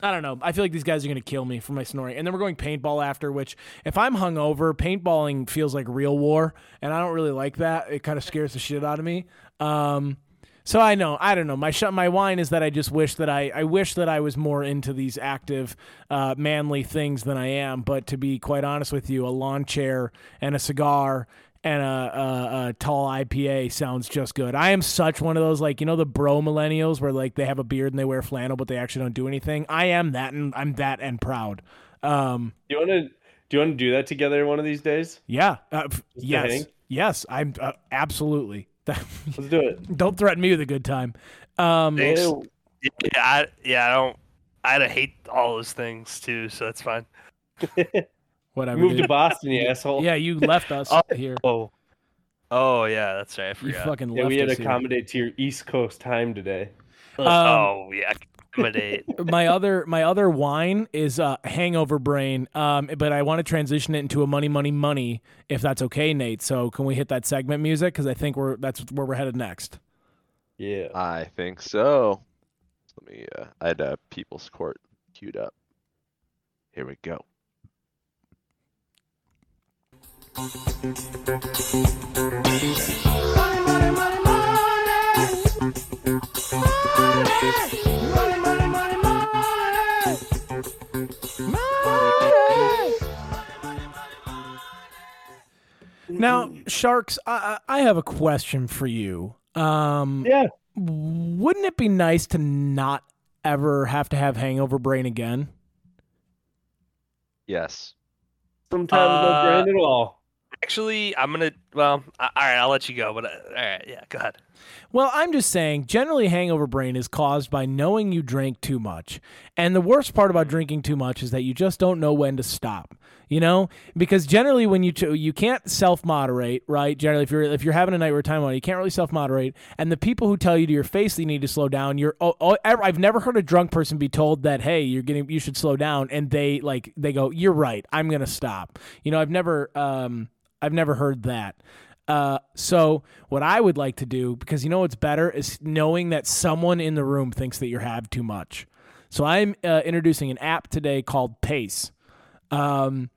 I don't know. I feel like these guys are going to kill me for my snoring. And then we're going paintball after, which if I'm hungover, paintballing feels like real war, and I don't really like that. It kind of scares the shit out of me. Um, so I know, I don't know. My sh- my wine is that I just wish that I I wish that I was more into these active, uh, manly things than I am. But to be quite honest with you, a lawn chair and a cigar and a, a, a tall IPA sounds just good. I am such one of those like you know the bro millennials where like they have a beard and they wear flannel but they actually don't do anything. I am that and I'm that and proud. Um, Do you want to? Do you want to do that together one of these days? yeah, uh, f- yes, yes, I'm uh, absolutely. [laughs] Let's do it. don't threaten me with a good time. Um, Yeah, I, yeah, I don't. I hate all those things too, so that's fine. [laughs] whatever. Move to. Boston, you [laughs] asshole. Yeah, you left us [laughs] Oh, here. Oh, oh yeah, that's right. I You forgot. fucking Yeah, left we had to us here. accommodate to your East Coast time today. Um, oh yeah, accommodate. [laughs] my other my other wine is uh, Hangover Brain, um, but I want to transition it into a money, money, money. If that's okay, Nate. So can we hit that segment music? Because I think we're that's where we're headed next. Yeah. I think so. Let me. Uh, I had uh, People's Court queued up. Here we go. Now, sharks, I, I I have a question for you. Um, Yeah. wouldn't it be nice to not ever have to have Hangover Brain again? Yes. Sometimes no Uh, brand at all. Actually, I'm gonna. Well, all right, I'll let you go. But uh, all right, yeah, go ahead. Well, I'm just saying, generally, hangover brain is caused by knowing you drank too much. And the worst part about drinking too much is that you just don't know when to stop. You know, because generally, when you you can't self moderate, right? Generally, if you're if you're having a night where time on, you can't really self moderate. And the people who tell you to your face that you need to slow down, you're oh, oh, I've never heard a drunk person be told that hey, you're getting you should slow down, and they like they go, you're right, I'm gonna stop. You know, I've never um I've never heard that. Uh, so what I would like to do, because you know what's better, is knowing that someone in the room thinks that you have too much. So I'm uh, introducing an app today called Pace. Um,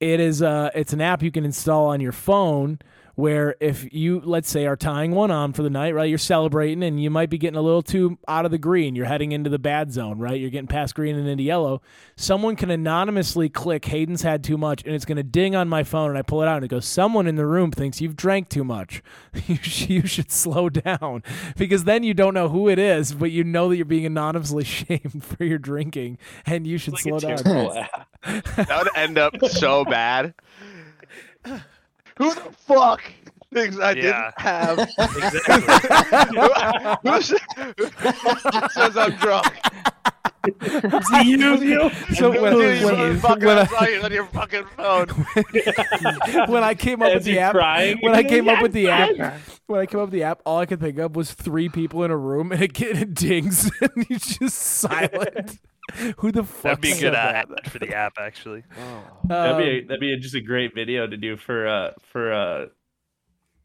it is uh, it's an app you can install on your phone where if you let's say are tying one on for the night, right? You're celebrating and you might be getting a little too out of the green. You're heading into the bad zone, right? You're getting past green and into yellow. Someone can anonymously click Hayden's had too much and it's going to ding on my phone and I pull it out and it goes someone in the room thinks you've drank too much. [laughs] you, should slow [laughs] down because then you don't know who it is, but you know that you're being anonymously [laughs] shamed for your drinking and you should slow down. That would end up so bad. Who the fuck thinks I Yeah. didn't have? Exactly. [laughs] who, who s- says I'm drunk? you, you. So when, you when, motherfucker, when I I- saw you on your fucking phone. [laughs] when I came up with Is the he app, crying? when I came up with the app, when I came up with the app, all I could think of was three people in a room and it, get- it [laughs] dings and he's just silent. [laughs] Who the fuck? That'd be a said good that? for the app, actually. [laughs] That'd be Um, a, that'd be a, just a great video to do for uh for uh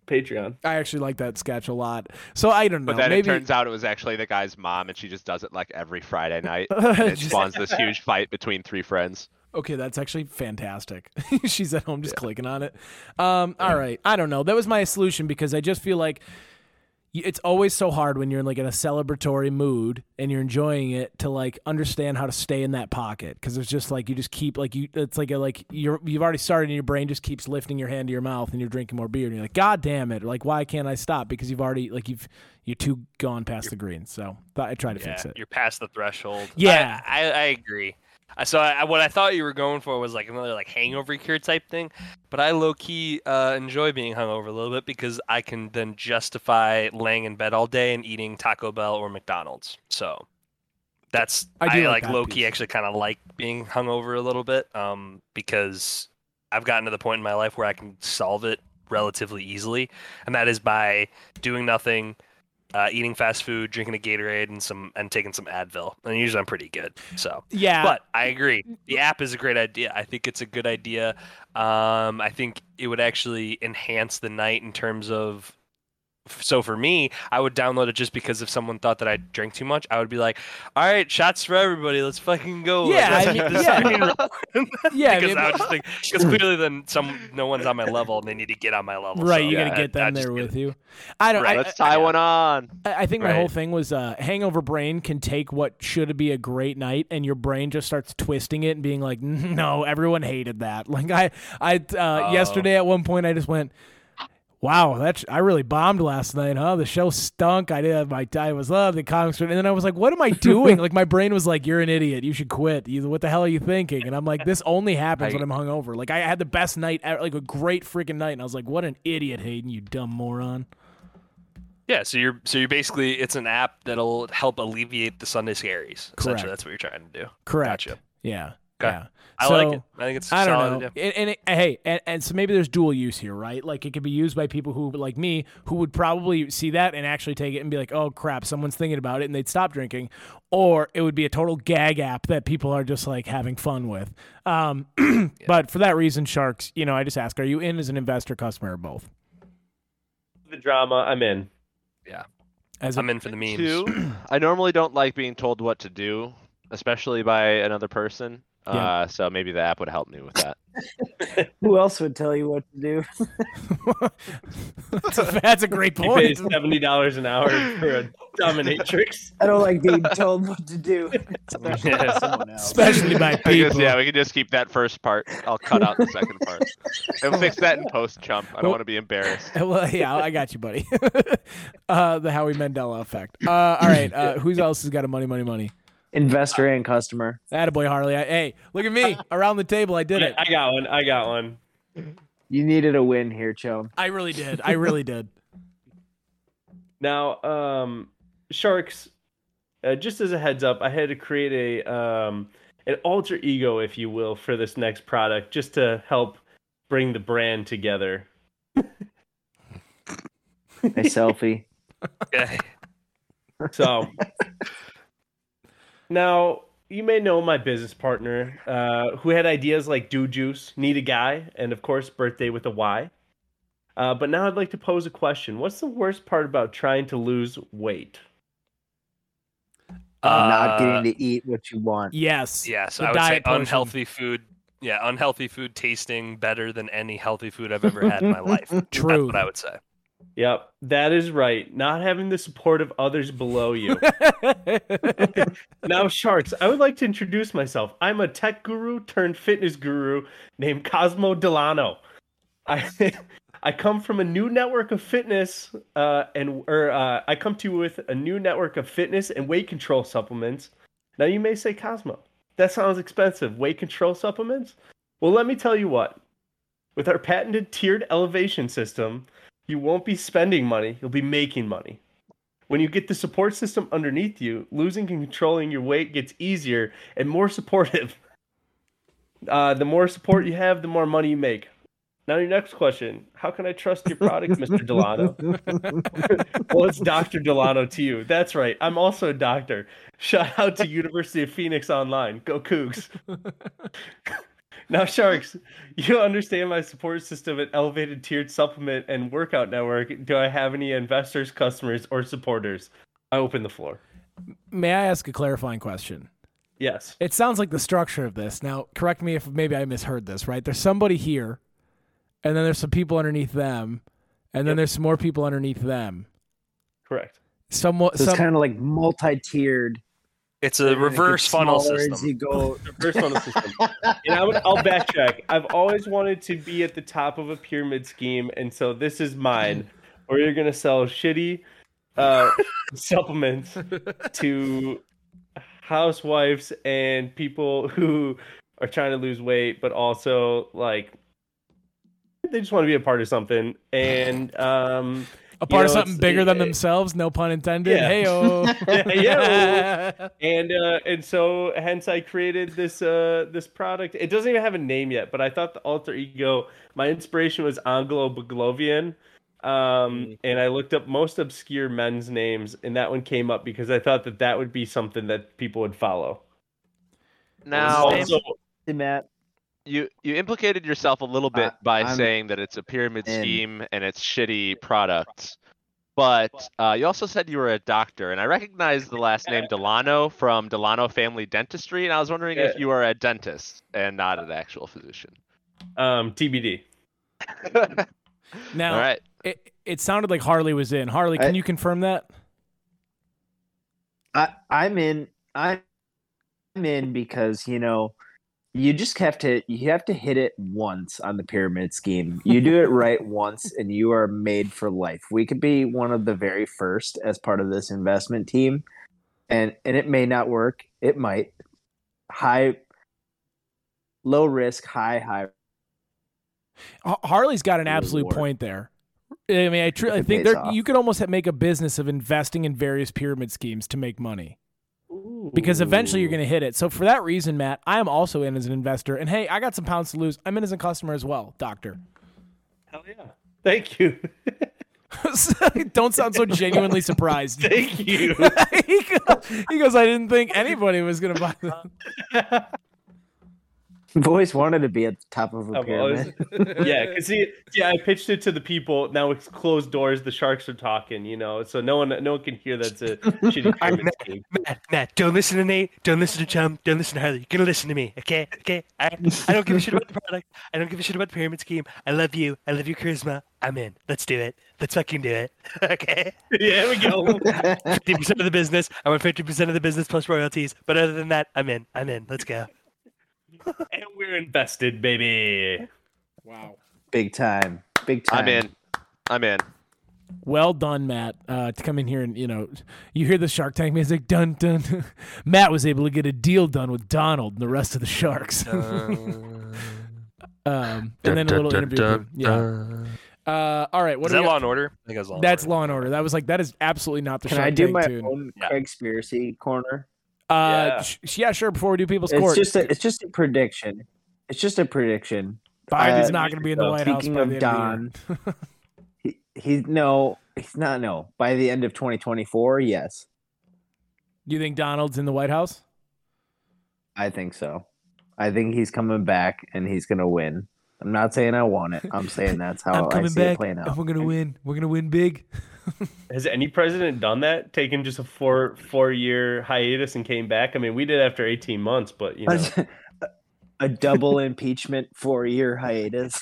Patreon. I actually like that sketch a lot. So I don't know. But then maybe it turns out it was actually the guy's mom, and she just does it like every Friday [laughs] night. And it spawns this huge fight between three friends. Okay, that's actually fantastic. She's at home just clicking on it. Um, all right, I don't know. That was my solution because I just feel like y- it's always so hard when you're in like in a celebratory mood and you're enjoying it to like understand how to stay in that pocket because it's just like you just keep like you it's like a like you're you've already started and your brain just keeps lifting your hand to your mouth and you're drinking more beer and you're like god damn it like why can't I stop because you've already like you've you're too gone past the green so thought I try to fix it you're past the threshold. Yeah. I, I, I agree. So I, what I thought you were going for was like another like hangover cure type thing, but I low key uh, enjoy being hungover a little bit because I can then justify laying in bed all day and eating Taco Bell or McDonald's. So that's I I, like like low key actually kind of like being hungover a little bit um, because I've gotten to the point in my life where I can solve it relatively easily, and that is by doing nothing, uh, eating fast food, drinking a Gatorade, and some and taking some Advil. And usually I'm pretty good. So, yeah but I agree, the app is a great idea. I think it's a good idea. Um, I think it would actually enhance the night in terms of. So for me, I would download it just because if someone thought that I drank too much, I would be like, "All right, shots for everybody. Let's fucking go." Yeah, let's I keep [laughs] mean- this yeah. screen [laughs] yeah because I I mean- would just think [laughs] because clearly then some no one's on my level and they need to get on my level. Right, so, you yeah, gotta get I- I them there get with it. you. I don't. Right. I, Let's tie one on. I, I think my whole thing was uh, hangover brain can take what should be a great night, and your brain just starts twisting it and being like, "No, everyone hated that." Like I, I uh, Oh. yesterday at one point I just went. Wow, that's I really bombed last night, huh? The show stunk. I did my I was love the comics, were and then I was like, "What am I [laughs] doing?" like my brain was like, "You're an idiot. You should quit. You, what the hell are you thinking?" And I'm like, "This only happens when I'm hungover." Like I had the best night, ever, like a great freaking night, and I was like, "What an idiot, Hayden, you dumb moron." Yeah, so you're so you're basically it's an app that'll help alleviate the Sunday scaries. Correct. Essentially, that's what you're trying to do. Correct. Gotcha. Yeah. Okay. Yeah. I like it. I think it's I don't solid know. idea. And, and it, hey, and, and so maybe there's dual use here, right? Like it could be used by people who, like me, who would probably see that and actually take it and be like, "Oh crap, someone's thinking about it," and they'd stop drinking. Or it would be a total gag app that people are just like having fun with. Um, [clears throat] But for that reason, sharks, you know, I just ask: Are you in as an investor, customer, or both? The drama, I'm in. Yeah. As a, I'm in for the memes. Two, [clears throat] I normally don't like being told what to do, especially by another person. Yeah. Uh, so maybe the app would help me with that. [laughs] Who else would tell you what to do? that's, [laughs] a, [laughs] that's a great He pays point. seventy dollars an hour for a dominatrix. I don't like being told what to do. Especially by Yeah. someone else. Especially by I guess, people. yeah, we can just keep that first part. I'll cut out the second part. And fix that in post, chump. I don't Well- want to be embarrassed. well, yeah, I got you, buddy. uh, the Howie Mandela effect. Uh, all right, uh, who else has got a money, money, money? Investor and customer. Attaboy, Harley. I, hey, look at me [laughs] around the table. I did it. I got one. I got one. You needed a win here, Chum. I really did. I really did. [laughs] Now, um, sharks. Uh, just as a heads up, I had to create a um, an alter ego, if you will, for this next product, just to help bring the brand together. A selfie. Yeah. [laughs] So now you may know my business partner, uh, who had ideas like Do Juice, Need a Guy, and of course, Birthday with a Y. Uh, but now I'd like to pose a question: What's the worst part about trying to lose weight? not Uh, getting to eat what you want. Yes. Yes, The I would say diet potion. unhealthy food yeah, unhealthy food tasting better than any healthy food I've ever had in my life. [laughs] True. That's what I would say. Yep, that is right. Not having the support of others below you. [laughs] now, Sharks, I would like to introduce myself. I'm a tech guru turned fitness guru named Cosmo Delano. I [laughs] I come from a new network of fitness, uh, and or uh, I come to you with a new network of fitness and weight control supplements. Now, you may say, Cosmo, that sounds expensive. Weight control supplements? Well, let me tell you what. With our patented tiered elevation system, you won't be spending money, you'll be making money. When you get the support system underneath you, losing and controlling your weight gets easier and more supportive. [laughs] Uh, the more support you have, the more money you make. Now, your next question How can I trust your product, Mr. [laughs] Delano? [laughs] well, it's Dr. Delano to you. That's right. I'm also a doctor. Shout out to University of Phoenix Online. Go Cougs. Now, Sharks, you understand my support system and elevated tiered supplement and workout network. Do I have any investors, customers, or supporters? I open the floor. May I ask a clarifying question? Yes. It sounds like the structure of this. Now, correct me if maybe I misheard this, right? There's somebody here, and then there's some people underneath them, and then Yep. there's some more people underneath them. Correct. Somewhat, So it's some, kind of like multi-tiered. It's a reverse funnel smaller As system. you go, [laughs] Reverse funnel system. And I would, I'll backtrack. I've always wanted to be at the top of a pyramid scheme, and so this is mine, Or you're gonna sell shitty uh, [laughs] supplements to housewives and people who are trying to lose weight, but also like they just want to be a part of something. And um, a part of know, something it's- bigger than it- themselves, no pun intended. Yeah. Hey, [laughs] Yeah, [laughs] and uh, and so hence I created this uh this product. It doesn't even have a name yet, but I thought the alter ego. My inspiration was Anglo Baglovian, um, and I looked up most obscure men's names, and that one came up because I thought that that would be something that people would follow. Now, also, Hey, Matt. You you implicated yourself a little bit Uh, by I'm saying that it's a pyramid in. scheme and it's shitty products. But uh, you also said you were a doctor, and I recognize the last name Delano from Delano Family Dentistry, and I was wondering if you are a dentist and not an actual physician. um, TBD. [laughs] now All right. it, it sounded like Harley was in. Harley, can I- you confirm that? I, I'm in. I'm in because you know you just have to you have to hit it once on the pyramid scheme. You do it right [laughs] once, and you are made for life. We could be one of the very first as part of this investment team, and and it may not work. It might. High, low risk, high high. Harley's got an absolute Reward. point there. I mean, I, tr- I think there you could almost make a business of investing in various pyramid schemes to make money because eventually you're going to hit it. So for that reason, Matt, I am also in as an investor. And hey, I got some pounds to lose. I'm in as a customer as well, doctor. Hell yeah! Thank you. [laughs] Don't sound so genuinely [laughs] surprised. Thank you. [laughs] he, goes, he goes, I didn't think anybody was going to buy them. I've always wanted to be at the top of a I've always- pyramid. [laughs] yeah, cause see, yeah, I pitched it to the people. Now it's closed doors. The sharks are talking, you know, so no one, no one can hear that's a shitty [laughs] pyramid scheme. Matt, Matt, don't listen to Nate. Don't listen to Chum. Don't listen to Harley. You're gonna listen to me, okay? Okay. I, I don't give a shit about the product. I don't give a shit about the pyramid scheme. I love you. I love your charisma. I'm in. Let's do it. Let's fucking do it. [laughs] Okay. Yeah, we go. Fifty percent of the business. I want fifty percent of the business plus royalties. But other than that, I'm in. I'm in. Let's go. And we're invested, baby. Wow. Big time. Big time. I'm in. I'm in. Well done, Matt. Uh, to come in here and you know, you hear the Shark Tank music, dun dun. [laughs] Matt was able to get a deal done with Donald and the rest of the sharks. [laughs] um, and then a little interview. with. Yeah. Uh, all right. What Is that Law and Order? I think that's Law and That's Order. Law and Order. That was like that is absolutely not the Can Shark I do Tank my tune. own Yeah. Craig Spiracy corner? Uh, Yeah. sh- yeah, sure. Before we do people's It's court, just a, it's just a prediction. It's just a prediction. Biden's uh, not going to be in the White House Speaking of the Don, of he, he's no, he's not. No, by the end of 2024, yes, You think Donald's in the White House? I think so. I think he's coming back and he's gonna win. I'm not saying I want it. I'm saying that's how [laughs] I'm I coming see it back, playing and out. we're gonna win. We're gonna win big. [laughs] Has any president done that? Taken just a four four year hiatus and came back? I mean, we did after eighteen months, but you [laughs] know, a double [laughs] impeachment four year hiatus.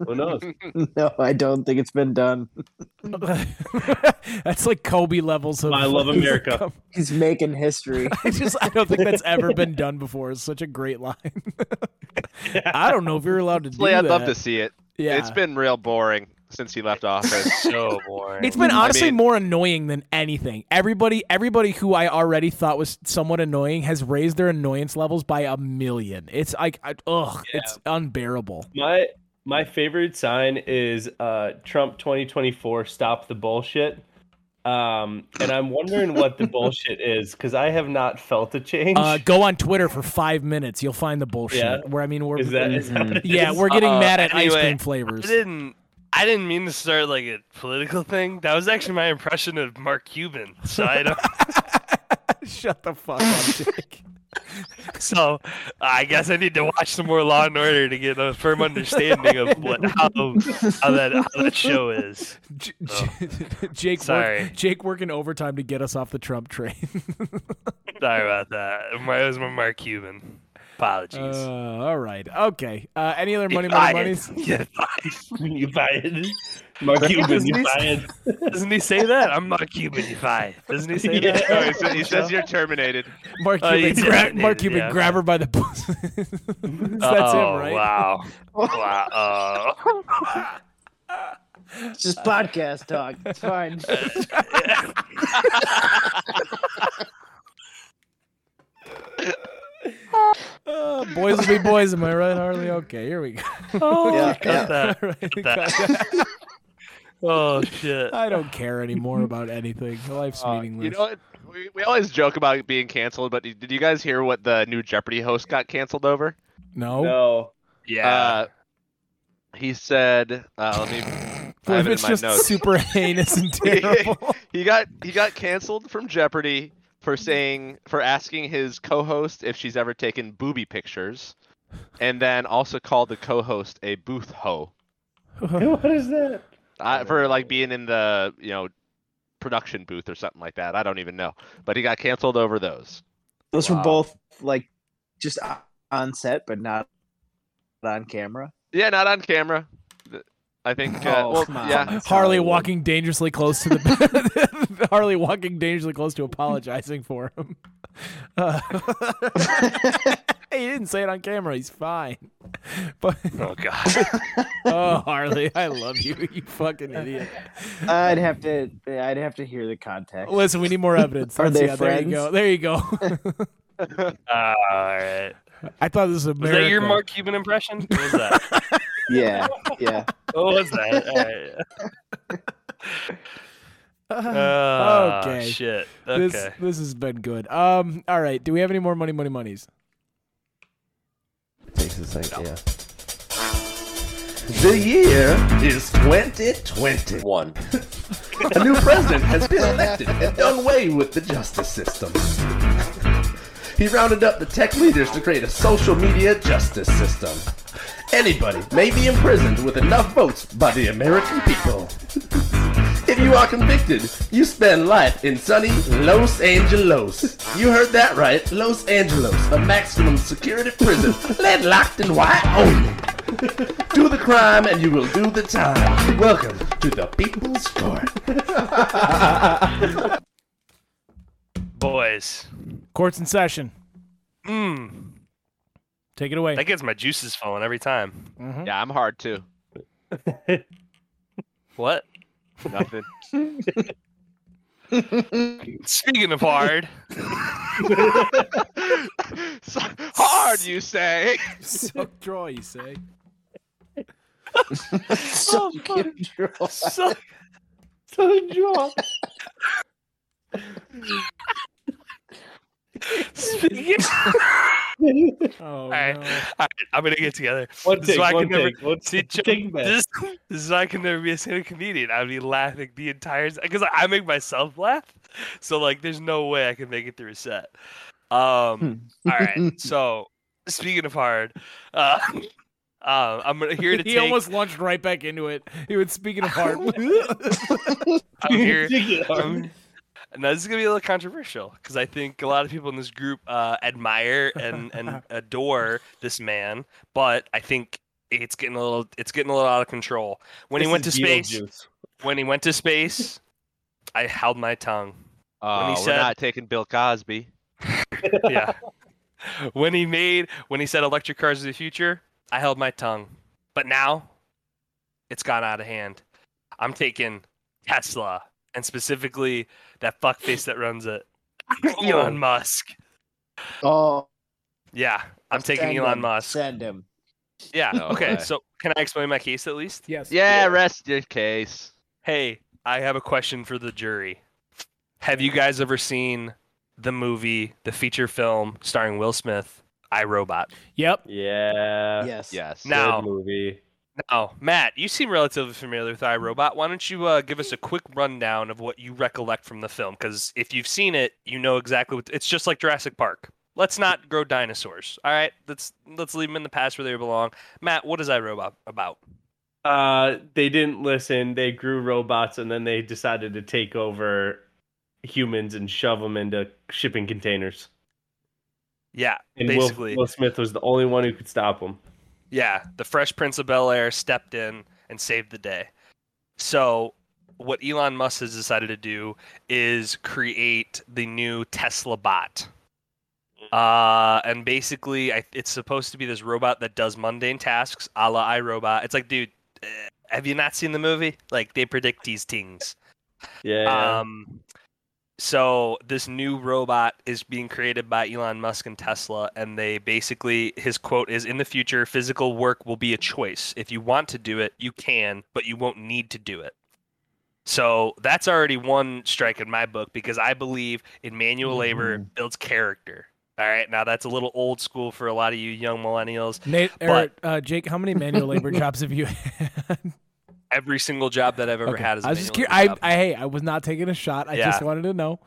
Who knows? [laughs] no, I don't think it's been done. [laughs] that's like Kobe levels of I love America. He's making history. I just I don't think that's ever been done before. It's such a great line. I don't know if you're allowed to do I'd that. love to see it. Yeah. It's been real boring since he left office. so boring. It's been I honestly mean- more annoying than anything. Everybody, everybody who I already thought was somewhat annoying has raised their annoyance levels by a million. It's like, I, ugh, it's unbearable. My my favorite sign is uh, Trump 2024 stop the bullshit. Um, and I'm wondering what the bullshit [laughs] is because I have not felt a change. Uh, go on Twitter for five minutes. You'll find the bullshit. Yeah? Where I mean, we're is that, is that what it yeah, is? we're getting Uh, mad at ice anyway, cream I flavors. didn't. I didn't mean to start like a political thing. That was actually my impression of Mark Cuban. So I don't. [laughs] Shut the fuck up, Jake. [laughs] so I guess I need to watch some more Law and Order to get a firm understanding of [laughs] what how, how that how that show is. J-. Jake, Sorry. Work, Jake working overtime to get us off the Trump train. Sorry about that. My- It was my Mark Cuban. Apologies. Uh, all right. Okay. Uh, any other money, You're money, fired. monies? You're fired. you fired. Mark Cuban, you fired. Doesn't he say that? I'm Mark Cuban. You fired. Doesn't he say Yeah. that? No, he, says, you're terminated. Mark Oh, Cuban, he's gra- Mark Cuban, yeah, grab her by the [laughs] pussy. That's oh, him, right? Wow. [laughs] Wow. Oh. It's just podcast talk. It's fine. [laughs] Uh, boys will be boys, am I right, Harley? Okay, here we go. [laughs] Oh, Yeah, cut yeah. that. All [laughs] right, Cut cut that. that. [laughs] Oh shit. I don't care anymore about anything. Life's Uh, meaningless. you know what? We, we always joke about being canceled, but did you guys hear what the new Jeopardy host got canceled over? no. No. Yeah. Uh, he said, uh, "Let me." I have if it it's in my just notes. super heinous and terrible? he got he got canceled from Jeopardy for saying for asking his co-host if she's ever taken booby pictures, and then also called the co-host a booth hoe [laughs] what is that? uh, for like being in the you know production booth or something like that. I don't even know, but he got canceled over those. Those were both like just on set, but not on camera. Yeah, not on camera. I think. Uh, Oh, well, yeah. Harley walking dangerously close to the [laughs] [laughs] [laughs] Harley walking dangerously close to apologizing for him. Uh, [laughs] he didn't say it on camera. He's fine. [laughs] But oh god. oh, Harley, I love you. You fucking idiot. I'd have to. I'd have to hear the context. Listen, we need more evidence. Are Let's- they yeah, There you go. There you go. Uh, all right. I thought this was a. Was America. that your Mark Cuban impression? What was that? Yeah, yeah. what was that? All right. Oh, okay. Shit. This Okay. this has been good. Um. All right. Do we have any more money, money, monies? Takes a second, yeah. The year is 2021. [laughs] A new president has been elected and done away with the justice system. He rounded up the tech leaders to create a social media justice system. Anybody may be imprisoned with enough votes by the American people. [laughs] If you are convicted, you spend life in sunny Los Angeles. You heard that right, Los Angeles, a maximum security prison, [laughs] lead locked and white only. Do the crime and you will do the time. Welcome to the People's Court. [laughs] Boys. Courts in session. Mmm. Take it away. That gets my juices flowing every time. Mhm. Yeah, I'm hard too. [laughs] What? Nothing. [laughs] Speaking of hard, [laughs] So- hard, you say? Suck dry, you say? [laughs] so control. so, speaking. [laughs] Oh All right, no. all right, I'm gonna get together. One This is take, why I one can never one see. take, Joe, take back. this, [laughs] this is why I can never be a stand-up comedian. I'd be laughing the entire time because I make myself laugh. So like, there's no way I can make it through a set. Um. all right. [laughs] So speaking of hard, uh, uh, I'm here to He take. almost launched right back into it. He was speaking of heart. I'm here. I'm, Now this is gonna be a little controversial because I think a lot of people in this group uh, admire and, [laughs] and adore this man, but I think it's getting a little it's getting a little out of control. When he went to space, Beetlejuice. when he went to space, I held my tongue. Oh, he we're said- not taking Bill Cosby. [laughs] yeah. when he made when he said electric cars are the future, I held my tongue. But now it's gone out of hand. I'm taking Tesla and specifically that fuckface that runs it. [laughs] Elon Musk. Oh, Yeah, I'm taking send Elon him, Musk. Send him. Yeah. No okay, way. so can I explain my case at least? Yes. Yeah, rest your case. Hey, I have a question for the jury. Have you guys ever seen the movie, the feature film starring Will Smith, I Robot? Yep. Yeah. Yes. Yes. Good Now, movie. Now, Matt, you seem relatively familiar with iRobot. Why don't you uh, give us a quick rundown of what you recollect from the film? Because if you've seen it, you know exactly what it's just like Jurassic Park. Let's not grow dinosaurs. All right, let's let's leave them in the past where they belong. Matt, what is iRobot about? Uh, they didn't listen. They grew robots, and then they decided to take over humans and shove them into shipping containers. Yeah, And basically. Will, Will Smith was the only one who could stop them. Yeah, the Fresh Prince of Bel Air stepped in and saved the day. So, what Elon Musk has decided to do is create the new Tesla bot. Uh, and basically, I, it's supposed to be this robot that does mundane tasks, a la iRobot. It's like, dude, uh, have you not seen the movie? Like, they predict these things. Yeah. Um, so this new robot is being created by Elon Musk and Tesla, and they basically his quote is, "In the future, physical work will be a choice. If you want to do it, you can, but you won't need to do it." So that's already one strike in my book because I believe in manual labor builds character. All right, now that's a little old school for a lot of you young millennials. Nate, But- or, uh, Jake, how many manual labor [laughs] jobs have you had? Every single job that I've ever Okay. had is. a I was just curious. I. I, hey, I was not taking a shot. I just wanted to know.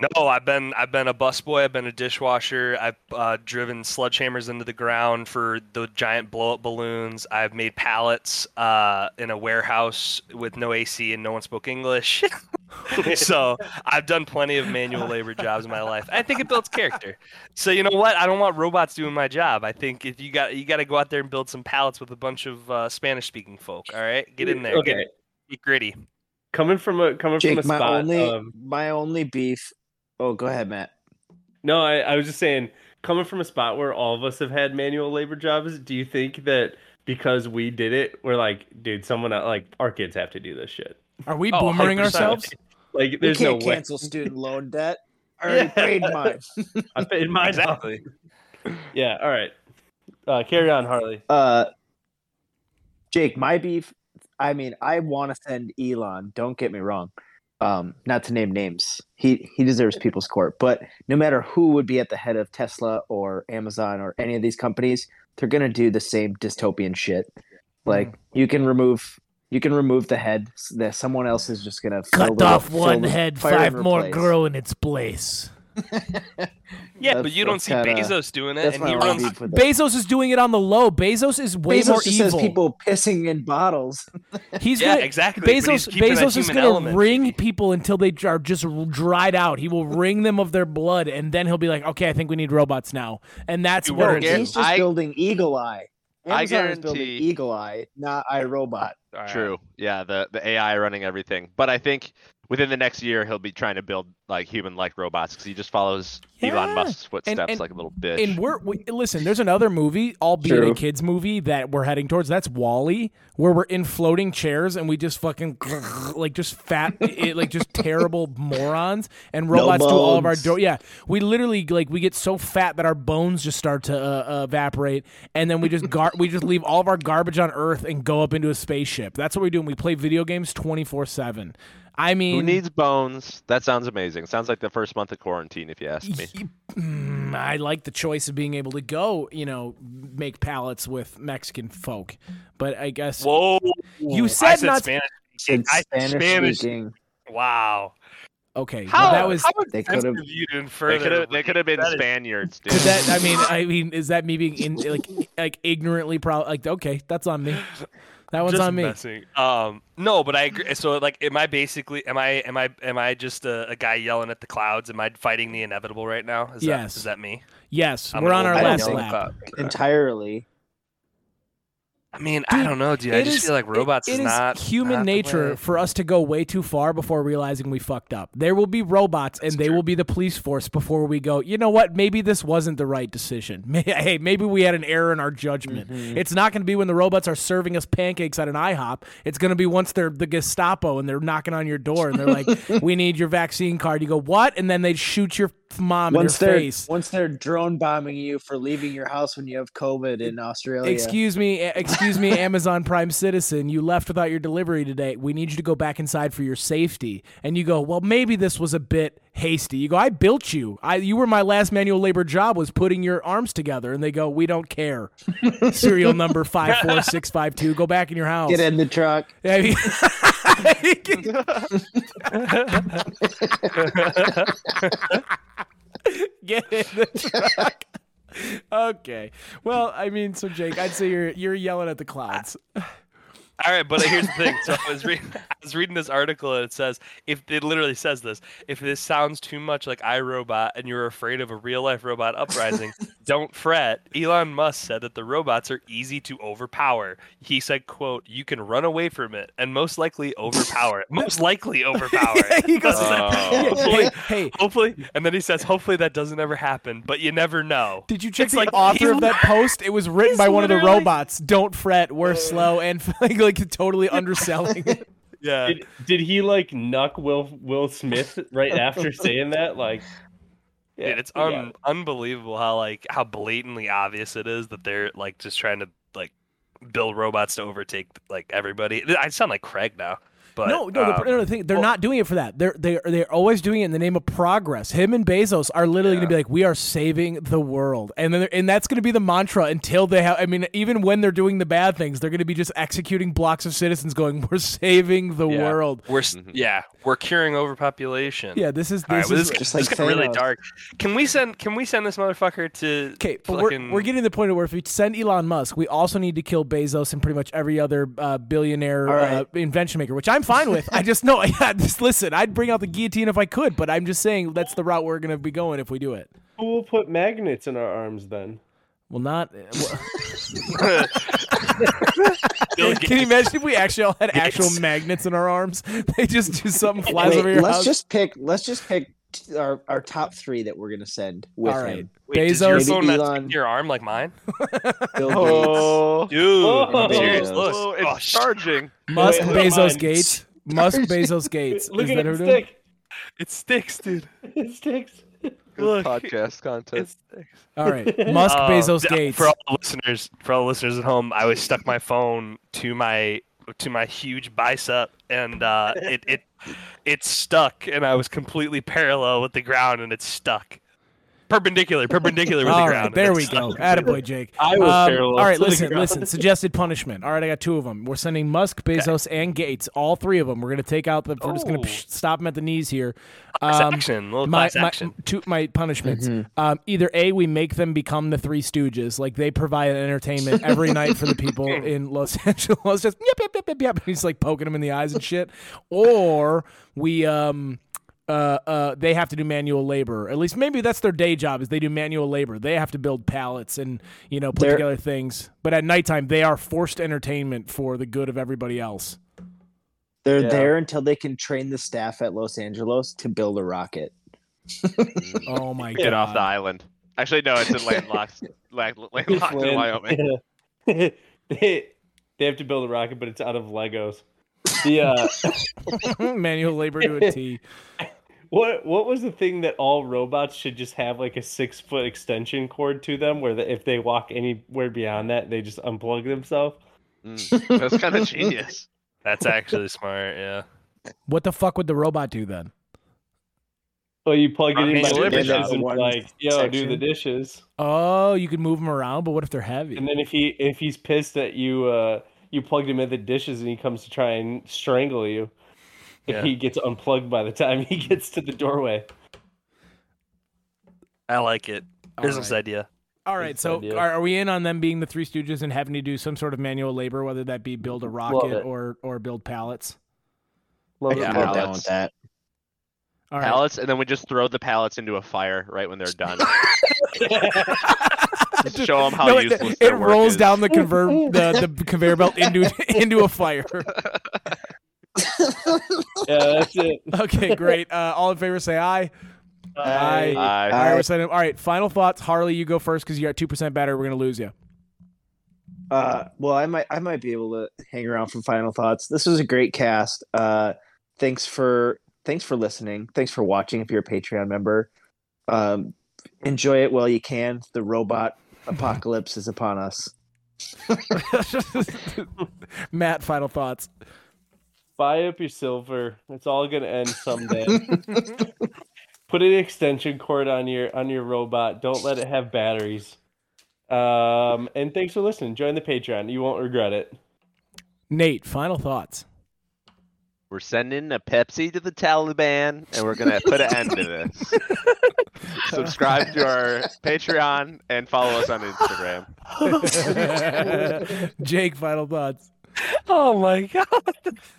No, I've been I've been a busboy. I've been a dishwasher. I've uh, driven sledgehammers into the ground for the giant blow up balloons. I've made pallets uh, in a warehouse with no AC and no one spoke English. [laughs] so I've done plenty of manual labor jobs in my life. I think it builds character. So you know what? I don't want robots doing my job. I think if you got you got to go out there and build some pallets with a bunch of uh, Spanish speaking folk. All right, get in there. Okay. Get, get gritty. Coming from a coming Jake, from a spot. my spot. only um, my only beef. Oh, go ahead, Matt. no, I, I was just saying, coming from a spot where all of us have had manual labor jobs. Do you think that because we did it, we're like, dude, someone el- like our kids have to do this shit? Are we Oh, boomering 100%. ourselves? Like, there's no can't way. cancel student loan debt. [laughs] I already Yeah. paid mine. I paid mine. Exactly. Yeah. All right. Uh, carry on, Harley. Uh, Jake, my beef. I mean, I want to send Elon. Don't get me wrong. Um, not to name names, he he deserves people's court. But no matter who would be at the head of Tesla or Amazon or any of these companies, they're gonna do the same dystopian shit. Like you can remove you can remove the head. That someone else is just gonna Cut the- off fill one head, five more replace. grow in its place. [laughs] Yeah, but you don't see kinda- Bezos doing it, and he runs beef. Bezos is doing it on the low. Bezos is way Bezos more just evil. says people pissing in bottles. [laughs] He's Yeah, gonna, exactly, Bezos Bezos is gonna element. wring people until they are just dried out. He will wring them of their blood, and then he'll be like, "Okay, I think we need robots now." And that's You what were it again- is. He's just I- building Eagle Eye. I Amazon is building guarantee- Eagle Eye, not iRobot. True. Yeah, the the AI running everything. But I think within the next year he'll be trying to build like human-like robots because he just follows Yeah. Elon Musk's footsteps and- like a little bitch. And we're we, listen. There's another movie, albeit a kids movie, that we're heading towards. That's WALL-E, where we're in floating chairs and we just fucking [laughs] like just fat, it, like just terrible [laughs] morons, and robots do all of our do- yeah. We literally like we get so fat that our bones just start to uh, uh, evaporate, and then we just gar- we just leave all of our garbage on Earth and go up into a spaceship. That's what we do. And we play video games twenty four seven. I mean, Who needs bones? That sounds amazing. Sounds like the first month of quarantine, if you ask me. Y- mm, I like the choice of being able to go, you know, make palettes with Mexican folk. But I guess Whoa! You I said said not- Spanish. It's I- Spanish, Spanish. speaking. Wow. okay. How well, that was how They could've- offensive you didn't They could have they could have been That is- Spaniards, dude. could that. I mean, I mean, is that me being in like like ignorantly proud? Like, okay, that's on me. That one's just on me. messing. Um, no, but I agree. So, like, am I basically am I am I am I just a, a guy yelling at the clouds? Am I fighting the inevitable right now? Is Yes. That, is that me? Yes, I'm we're on our old I don't last lap. entirely. I mean, I don't know, dude. I just is- feel like robots it is is not human not nature for us to go way too far before realizing we fucked up. There will be robots, and they will be the police force before we go. You know what? Maybe this wasn't the right decision. [laughs] May- Hey, maybe we had an error in our judgment. Mm-hmm. It's not going to be when the robots are serving us pancakes at an IHOP. It's going to be once they're the Gestapo and they're knocking on your door and they're like, [laughs] "We need your vaccine card." You go, "What?" And then they shoot your mom Once in your they're face. once they're drone bombing you for leaving your house when you have COVID in Australia. Excuse me, eh, excuse me, Amazon Prime citizen, you left without your delivery today. We need you to go back inside for your safety. And you go, well, maybe this was a bit hasty. You go, I built you. I, you were my last manual labor job was putting your arms together. And they go, we don't care. [laughs] Serial number five four six five two. Go back in your house. Get in the truck. [laughs] I mean- [laughs] Get in the truck. [laughs] Okay. Well, I mean, so Jake, I'd say you're you're yelling at the clouds. All right, but here's the thing. So I was reading, I was reading this article, and it says if it literally says this: if this sounds too much like I, Robot, and you're afraid of a real life robot uprising, [laughs] don't fret. Elon Musk said that the robots are easy to overpower. He said, "quote You can run away from it, and most likely overpower it. Most likely [laughs] overpower it." he goes, Oh. hey, hey, Hopefully, and then he says, "Hopefully that doesn't ever happen, but you never know." Did you check It's the like author of that post? It was written [laughs] by one of the robots. Don't fret, we're slow, and like, like totally underselling it. [laughs] Yeah. Did, did he like nuck Will Will Smith right after [laughs] saying that? Like, yeah, Dude, it's un- it. unbelievable how like how blatantly obvious it is that they're like just trying to like build robots to overtake like everybody. I sound like Craig now, but no, no, the, um, no, the thing, they're not doing it for that. They're they they're always doing it in the name of progress. Him and Bezos are literally going to be like, "We are saving the world," and then and that's going to be the mantra until they have. I mean, even when they're doing the bad things, they're going to be just executing blocks of citizens, going, "We're saving the yeah, world." We're s yeah, we're curing overpopulation. Yeah, this is All right, this well, is this, Just this like got really dark. Can we send Can we send this motherfucker to? Okay, but fucking, we're, we're getting to the point where if we send Elon Musk, we also need to kill Bezos and pretty much every other uh, billionaire All uh, invention maker, which I'm fine with. I just know, [laughs] yeah, just listen, I'd bring out the guillotine if I could, but I'm just saying that's the route we're going to be going if we do it. Who will put magnets in our arms then? Well, not. Eh, well, [laughs] [laughs] can you imagine if we actually all had actual magnets in our arms? They just do something flies Wait, over your let's house. just pick. Let's just pick t- our, our top three that we're gonna send with all right, him. Wait, does your Bezos. phone not Elon- stick to your arm like mine? [laughs] Bill Gates. Oh, Dude, Oh. I'm serious. Bezos. Look, Oh, oh, it's sh- charging. Musk, Wait, look Bezos, mine. Gates. Musk, Bezos, Gates. [laughs] look Is at that it who stick. it sticks, dude. [laughs] It sticks. Good Look, podcast it content. sticks. All right, Musk, Uh, Bezos, d- Gates. For all the listeners, for all the listeners at home, I was stuck my phone to my to my huge bicep, and uh, it it it stuck, and I was completely parallel with the ground, and it's stuck, perpendicular, perpendicular with the All ground. right, and there we go. Attaboy, Jake. I was Um, parallel All right, to listen, ground. listen. Suggested punishment. All right, I got two of them. We're sending Musk, Bezos, and Gates. All three of them. We're gonna take out the. We're just gonna Oh. psh, stop them at the knees here. Class Um, action, little my my two my punishments. Um, either a we make them become the Three Stooges, like they provide entertainment every [laughs] night for the people in Los [laughs] Angeles. Just yep yep yep yep yep. He's like poking them in the eyes and shit. Or we um uh, uh, they have to do manual labor. At least maybe that's their day job is they do manual labor. They have to build pallets and you know put They're- together things. But at nighttime, they are forced entertainment for the good of everybody else. They're Yeah. there until they can train the staff at Los Angeles to build a rocket. [laughs] Oh my god! Get off the island. Actually, no, it's in [laughs] landlocked, land- landlocked in And- Wyoming. they [laughs] they have to build a rocket, but it's out of Legos. The uh, manual labor to a T. what what was the thing that all robots should just have like a six foot extension cord to them, where the, if they walk anywhere beyond that, they just unplug themselves. Mm, that's kind of genius. [laughs] That's actually smart. Yeah. What the fuck would the robot do then? Well, you plug it in by the dishes and like, yo, do the dishes. Oh, you can move them around, but what if they're heavy? And then if he if he's pissed that you uh you plugged him in the dishes and he comes to try and strangle you, Yeah. he gets unplugged by the time he [laughs] gets to the doorway. I like it. All Business right. idea. All right, so idea. are, are we in on them being the Three Stooges and having to do some sort of manual labor, whether that be build a rocket or or build pallets? Love Yeah, it. I'm down with that. All right, Pallets, and then we just throw the pallets into a fire right when they're done. [laughs] just show them how No, useless it their work rolls is. down the conver- [laughs] the, the conveyor belt into into a fire. [laughs] Yeah, that's it. okay, great. Uh, all in favor, say aye. Aye. Aye. All right, we're signing- all right, final thoughts. Harley, you go first because you got two percent better. We're gonna lose you. Uh, well, I might I might be able to hang around for final thoughts. This was a great cast. Uh, thanks for thanks for listening. Thanks for watching. If you're a Patreon member, um, enjoy it while you can. The robot apocalypse is upon us. [laughs] Matt, final thoughts. Buy up your silver. It's all gonna end someday. [laughs] Put an extension cord on your on your robot. Don't let it have batteries. Um, and thanks for listening. Join the Patreon. You won't regret it. Nate, final thoughts. We're sending a Pepsi to the Taliban, and we're gonna put an end to this. [laughs] Subscribe to our Patreon and follow us on Instagram. [laughs] Jake, final thoughts. Oh my god, [laughs]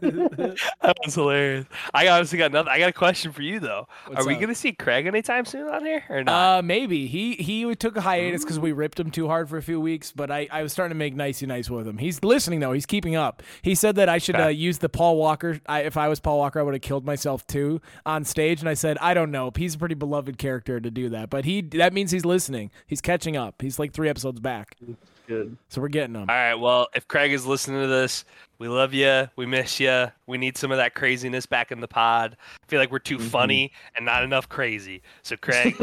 that was hilarious. I honestly got nothing. I got a question for you though. What's Are we up? gonna see Craig anytime soon on here or not? Uh, maybe he he took a hiatus because we ripped him too hard for a few weeks. But I, I was starting to make nicey nice with him. He's listening though. He's keeping up. He said that I should Okay. uh, use the Paul Walker. I, if I was Paul Walker, I would have killed myself too on stage. And I said I don't know. He's a pretty beloved character to do that. But he that means he's listening. He's catching up. He's like three episodes back. Good. So we're getting them. All right. Well, if Craig is listening to this, we love you. We miss you. We need some of that craziness back in the pod. I feel like we're too funny and not enough crazy. So, Craig,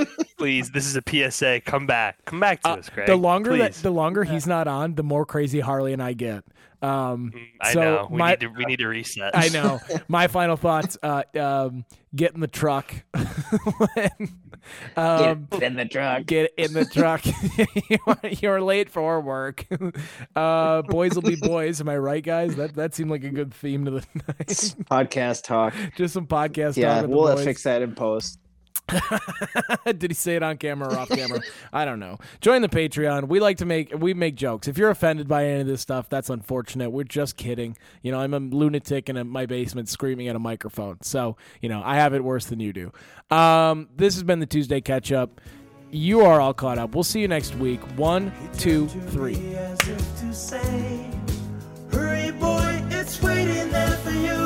[laughs] please, this is a PSA. Come back. Come back to Uh, us, Craig. the longer that the longer he's not on, the more crazy Harley and I get. Um, I so know. We my- need to. We need to reset. I know. [laughs] My final thoughts: uh, um, get in the truck. [laughs] um, Get in the truck. get in the truck. you're, you're late for work. uh, boys will be boys. Am I right, guys? That that seemed like a good theme to the [laughs] night. Podcast talk. Just some podcast Yeah, talk with we'll the boys. fix that in post. [laughs] Did he say it on camera or off camera? I don't know. Join the Patreon. We like to make we make jokes. If you're offended by any of this stuff, that's unfortunate. We're just kidding. You know, I'm a lunatic in a, my basement screaming at a microphone. So, you know, I have it worse than you do. Um, this has been the Tuesday catch up. You are all caught up. We'll see you next week. One, two, three. Hurry, boy, it's waiting there for you.